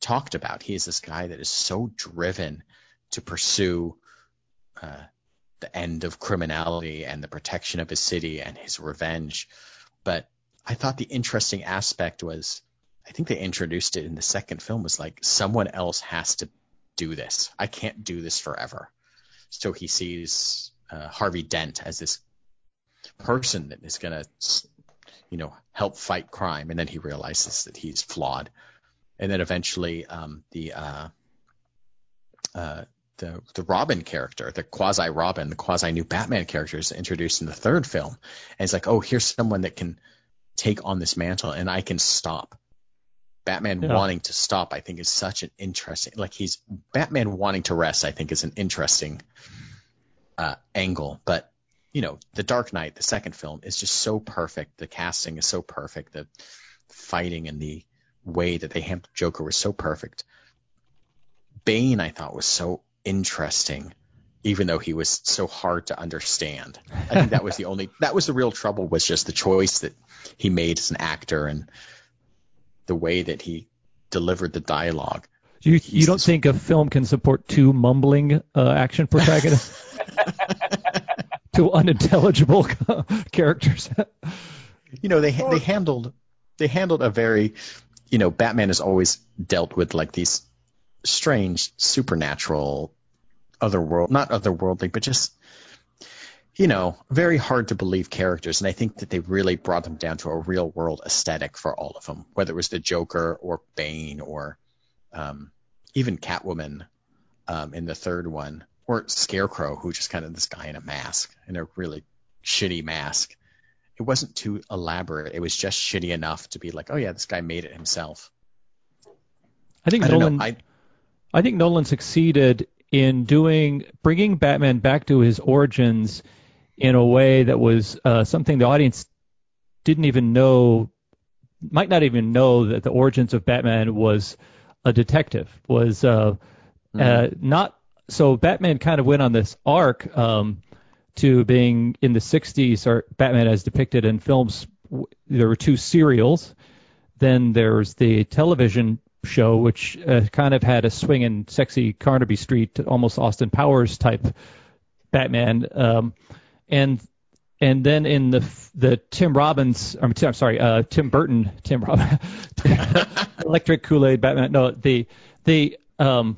talked about. He is this guy that is so driven to pursue uh, the end of criminality and the protection of his city and his revenge. But I thought the interesting aspect was, I think they introduced it in the second film was like someone else has to do this. I can't do this forever. So he sees uh, Harvey Dent as this person that is going to, you know, help fight crime, and then he realizes that he's flawed, and then eventually um, the uh, uh, the the Robin character, the quasi Robin, the quasi new Batman character is introduced in the third film, and it's like, oh, here's someone that can take on this mantle, and I can stop. Batman yeah. wanting to stop, I think, is such an interesting. Like he's Batman wanting to rest, I think, is an interesting uh, angle. But you know, The Dark Knight, the second film, is just so perfect. The casting is so perfect. The fighting and the way that they handled Joker was so perfect. Bane, I thought, was so interesting, even though he was so hard to understand. I think that was the only that was the real trouble was just the choice that he made as an actor and the way that he delivered the dialogue. You you don't think a film can support two mumbling uh, action protagonists, two unintelligible characters? you know they they handled they handled a very you know Batman has always dealt with like these strange supernatural otherworld not otherworldly but just you know, very hard to believe characters. And I think that they really brought them down to a real world aesthetic for all of them, whether it was the Joker or Bane or um, even Catwoman um, in the third one, or Scarecrow, who just kind of this guy in a mask, in a really shitty mask. It wasn't too elaborate. It was just shitty enough to be like, oh yeah, this guy made it himself. I think I Nolan. I, I think Nolan succeeded in doing bringing Batman back to his origins in a way that was uh, something the audience didn't even know, might not even know that the origins of Batman was a detective, was uh, mm-hmm. uh, not. So Batman kind of went on this arc um, to being in the 60s, or Batman as depicted in films. There were two serials. Then there's the television show, which uh, kind of had a swinging, sexy Carnaby Street, almost Austin Powers type Batman. Um, and and then in the the Tim Robbins, I'm, I'm sorry, uh, Tim Burton, Tim Robbins, Electric Kool Aid Batman. No, the the um,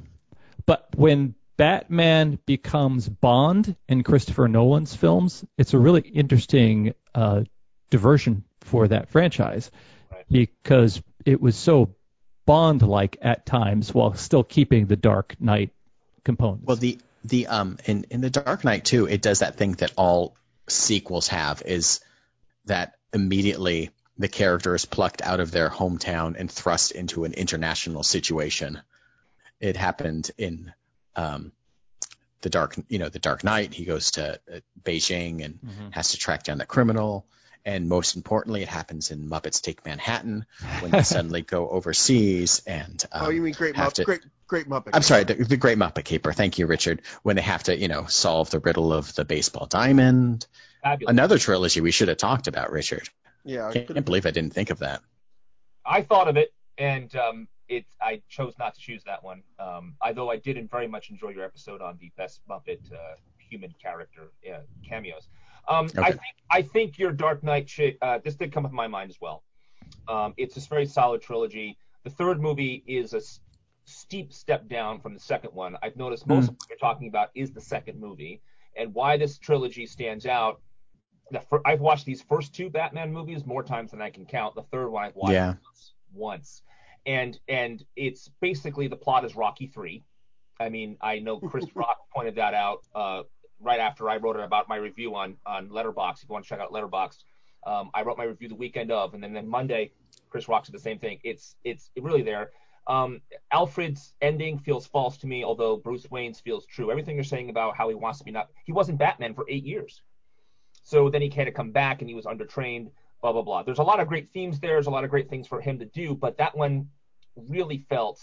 but when Batman becomes Bond in Christopher Nolan's films, it's a really interesting uh, diversion for that franchise right. because it was so Bond-like at times while still keeping the Dark Knight components. Well, the the um in in the Dark Knight too, it does that thing that all sequels have is that immediately the character is plucked out of their hometown and thrust into an international situation. It happened in um, the dark, you know, the Dark Knight. He goes to uh, Beijing and mm-hmm. has to track down the criminal. And most importantly, it happens in Muppets Take Manhattan when they suddenly go overseas and um, oh, you mean Great Muppet, to, Great Great Muppet? I'm sorry, the, the, Great Muppet Caper. Thank you, Richard. When they have to, you know, solve the riddle of the baseball diamond. Fabulous. Another trilogy we should have talked about, Richard. Yeah, I can't, can't believe I didn't think of that. I thought of it, and um, it I chose not to choose that one. Um, although I did very much enjoy your episode on the best Muppet uh, human character uh, cameos. Um, okay. I think I think your Dark Knight sh- uh, this did come up in my mind as well. Um, it's a very solid trilogy. The third movie is a s- steep step down from the second one. I've noticed most mm. of what you're talking about is the second movie, and why this trilogy stands out. Fir- I've watched these first two Batman movies more times than I can count. The third one I've watched yeah. once, and and it's basically the plot is Rocky three. I mean, I know Chris Rock pointed that out uh, right after I wrote it about my review on on Letterboxd. If you want to check out Letterboxd, um, I wrote my review the weekend of, and then then Monday, Chris Rock said the same thing. It's it's really there. Um, Alfred's ending feels false to me, although Bruce Wayne's feels true. Everything you're saying about how he wants to be not he wasn't Batman for eight years, so then he had to come back and he was undertrained. Blah blah blah. There's a lot of great themes there. There's a lot of great things for him to do, but that one really felt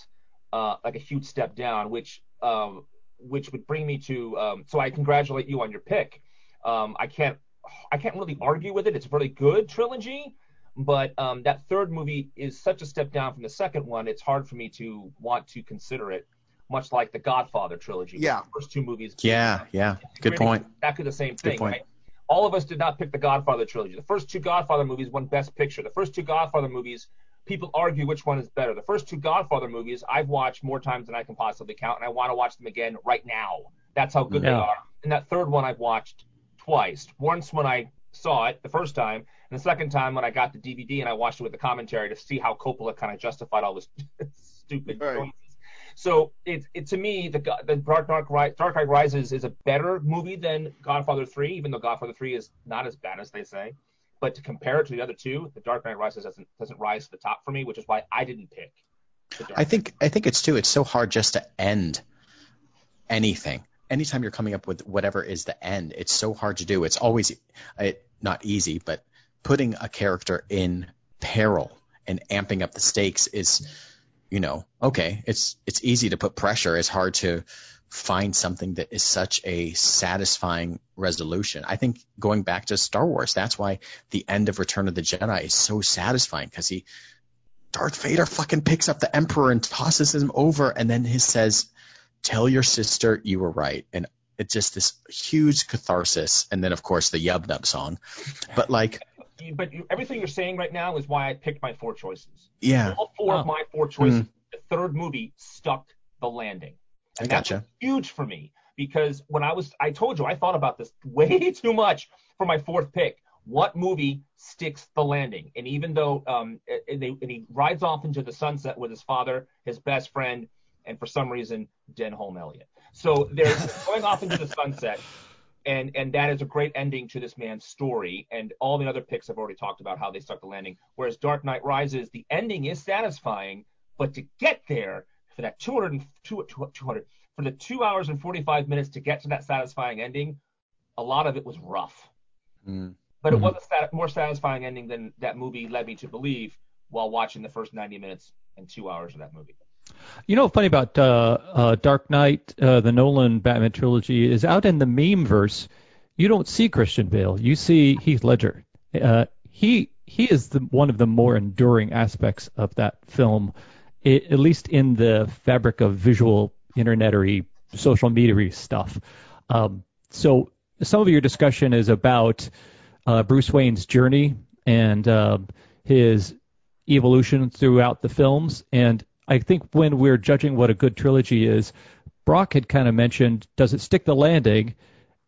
uh, like a huge step down, which um, which would bring me to. Um, so I congratulate you on your pick. Um, I can't I can't really argue with it. It's a really good trilogy, but um, that third movie is such a step down from the second one. It's hard for me to want to consider it, much like the Godfather trilogy. Yeah. The first two movies. Yeah, yeah. Good point. Exactly the same thing, point. right? All of us did not pick the Godfather trilogy. The first two Godfather movies won Best Picture. The first two Godfather movies, people argue which one is better. The first two Godfather movies I've watched more times than I can possibly count, and I want to watch them again right now. That's how good they are. And that third one I've watched twice. Once when I saw it the first time, and the second time when I got the DVD and I watched it with the commentary to see how Coppola kind of justified all this stupid Right. choices. So it, it to me the the Dark Dark Ri- Dark Knight Rises is a better movie than Godfather 3, even though Godfather 3 is not as bad as they say. But to compare it to the other two, the Dark Knight Rises doesn't doesn't rise to the top for me, which is why I didn't pick. I think I think it's too. It's so hard just to end anything. Anytime you're coming up with whatever is the end, it's so hard to do. It's always uh, not easy, but putting a character in peril and amping up the stakes is, you know, okay. It's it's easy to put pressure. It's hard to find something that is such a satisfying resolution. I think going back to Star Wars, that's why the end of Return of the Jedi is so satisfying because he Darth Vader fucking picks up the Emperor and tosses him over, and then he says, "Tell your sister you were right." And it's just this huge catharsis, and then of course the Yub Nub song. But like, But you, everything you're saying right now is why I picked my four choices. yeah, All four Oh. of my four choices, mm-hmm. the third movie stuck the landing. And gotcha. huge for me because when I was, I told you, I thought about this way too much for my fourth pick. What movie sticks the landing? And even though, um, and, they, and he rides off into the sunset with his father, his best friend, and for some reason, Denholm Elliott. So they're going off into the sunset, and and that is a great ending to this man's story. And all the other picks I've already talked about how they stuck the landing. Whereas Dark Knight Rises, the ending is satisfying, but to get there for that 200, and- two- two- 200 for the two hours and 45 minutes to get to that satisfying ending, a lot of it was rough. Mm. But it Mhm. was a sat- more satisfying ending than that movie led me to believe while watching the first 90 minutes and two hours of that movie. You know, what's funny about uh, uh, Dark Knight, uh, the Nolan Batman trilogy, is out in the meme verse. You don't see Christian Bale. You see Heath Ledger. Uh, he he is the, one of the more enduring aspects of that film, i at least in the fabric of visual internetery social media stuff. Um, so some of your discussion is about uh, Bruce Wayne's journey and uh, his evolution throughout the films. And I think when we're judging what a good trilogy is, Brock had kind of mentioned, does it stick the landing?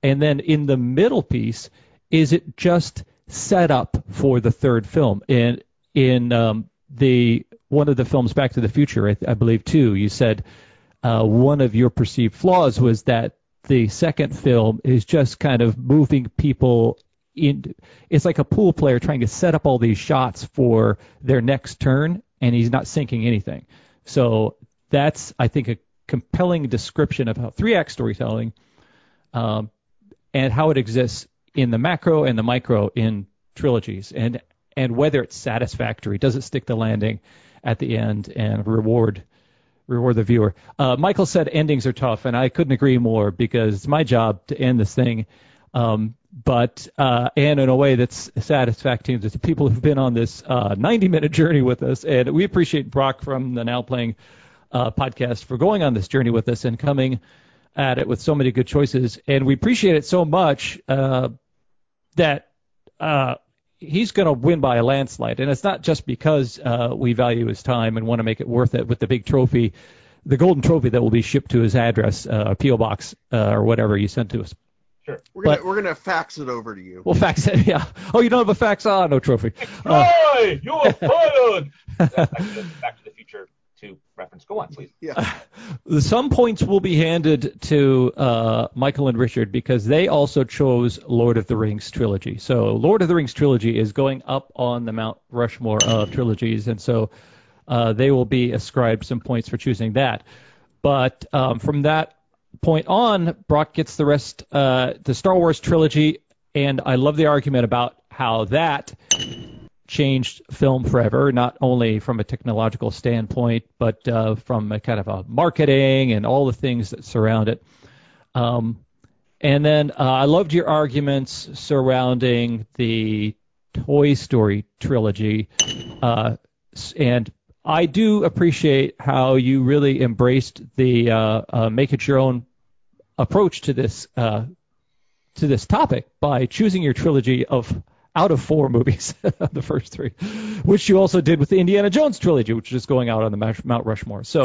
And then in the middle piece, is it just set up for the third film? And in um, the one of the films, Back to the Future, I, I believe too, you said uh, one of your perceived flaws was that the second film is just kind of moving people in. It's like a pool player trying to set up all these shots for their next turn, and he's not sinking anything. So that's, I think, a compelling description of how three act storytelling um, and how it exists in the macro and the micro in trilogies, and and whether it's satisfactory, does it stick the landing at the end and reward reward the viewer. Uh, Michael said endings are tough, and I couldn't agree more because it's my job to end this thing. Um, but uh, and in a way that's satisfactory to the people who've been on this uh, 90 minute journey with us, and we appreciate Brock from the Now Playing uh, podcast for going on this journey with us and coming at it with so many good choices, and we appreciate it so much uh, that uh, he's going to win by a landslide. And it's not just because uh, we value his time and want to make it worth it with the big trophy, the golden trophy that will be shipped to his address, uh, PO box uh, or whatever you sent to us. Sure. We're gonna But- we're gonna fax it over to you. We'll fax it. Yeah. Oh, you don't have a fax? Ah, no trophy. Uh, you're fired. That's back, to the, back to the Future 2 reference. Go on, please. Yeah. some points will be handed to uh, Michael and Richard because they also chose Lord of the Rings trilogy. So Lord of the Rings trilogy is going up on the Mount Rushmore of trilogies, and so uh, they will be ascribed some points for choosing that. But um, from that point on, Brock gets the rest, uh, the Star Wars trilogy, and I love the argument about how that changed film forever, not only from a technological standpoint, but uh, from a kind of a marketing and all the things that surround it. Um, and then uh, I loved your arguments surrounding the Toy Story trilogy, uh, and I do appreciate how you really embraced the uh, uh, make it your own approach to this uh, to this topic by choosing your trilogy of out of four movies, the first three, which you also did with the Indiana Jones trilogy, which is going out on the Mount Rushmore. So,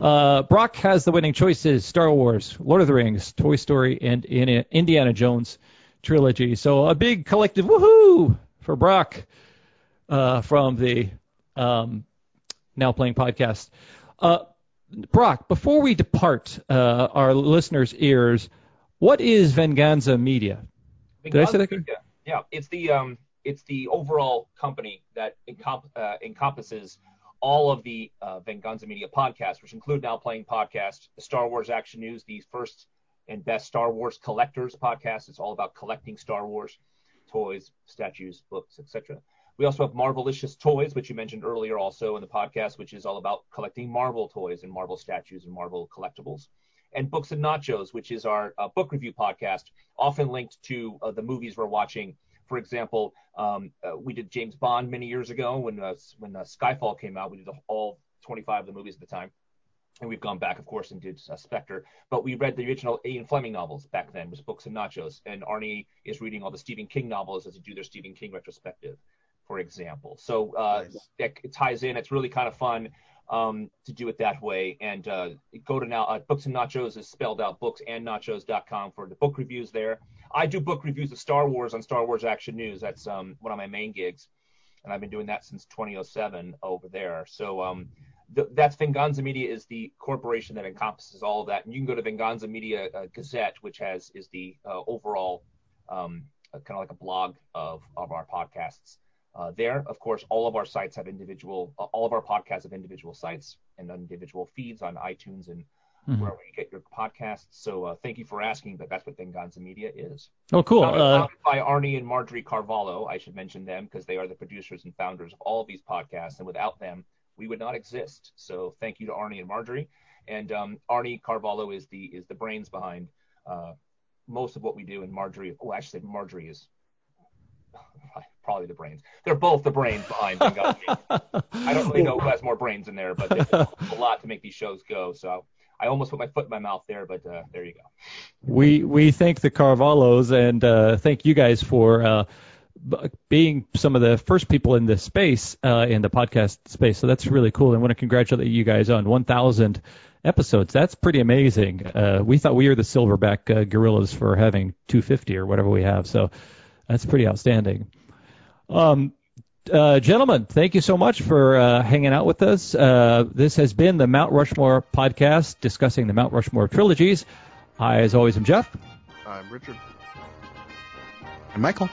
uh, Brock has the winning choices: Star Wars, Lord of the Rings, Toy Story, and Indiana Jones trilogy. So, a big collective woohoo for Brock uh, from the um, Now Playing podcast. Uh, Brock, before we depart uh, our listeners' ears, what is Venganza Media? Did I say that? Media yeah, it's the um, it's the overall company that uh, encompasses all of the uh, Venganza Media podcasts, which include Now Playing Podcast, the Star Wars Action News, the first and best Star Wars collectors podcast. It's all about collecting Star Wars toys, statues, books, etc. We also have Marvelicious Toys, which you mentioned earlier also in the podcast, which is all about collecting Marvel toys and Marvel statues and Marvel collectibles and Books and Nachos, which is our uh, book review podcast, often linked to uh, the movies we're watching. For example, um, uh, we did James Bond many years ago when uh, when uh, Skyfall came out. We did all 25 of the movies at the time. And we've gone back, of course, and did uh, Spectre. But we read the original Ian Fleming novels back then, was Books and Nachos. And Arnie is reading all the Stephen King novels as they do their Stephen King retrospective, for example. So nice. it, it ties in. It's really kind of fun um, to do it that way. And uh, go to now uh, Books and Nachos is spelled out books and nachos.com for the book reviews there. I do book reviews of Star Wars on Star Wars Action News. That's um, one of my main gigs, and I've been doing that since 2007 over there. So um, th- that's Venganza Media is the corporation that encompasses all of that. And you can go to Venganza Media uh, Gazette, which has is the uh, overall um, kind of like a blog of of our podcasts. Uh, there, of course, all of our sites have individual, uh, all of our podcasts have individual sites and individual feeds on iTunes and mm-hmm. wherever you get your podcasts. So uh, thank you for asking, but that's what Venganza Media is. Oh, cool. Founded, uh, by Arnie and Marjorie Carvalho. I should mention them because they are the producers and founders of all of these podcasts, and without them, we would not exist. So thank you to Arnie and Marjorie. And um, Arnie Carvalho is the is the brains behind uh, most of what we do, and Marjorie. Oh, actually, Marjorie is probably the brains. They're both the brains behind Venganza. I don't really know who has more brains in there, but a lot to make these shows go. So I almost put my foot in my mouth there, but uh, there you go. We we thank the Carvalhos and uh, thank you guys for uh, being some of the first people in this space uh, in the podcast space. So that's really cool. And I want to congratulate you guys on 1,000 episodes. That's pretty amazing. Uh, we thought we were the silverback uh, gorillas for having 250 or whatever we have. So that's pretty outstanding. Um, uh, gentlemen, thank you so much for uh, hanging out with us. Uh, this has been the Mount Rushmore podcast discussing the Mount Rushmore trilogies. I, as always, am Jeff. I'm Richard. I'm Michael.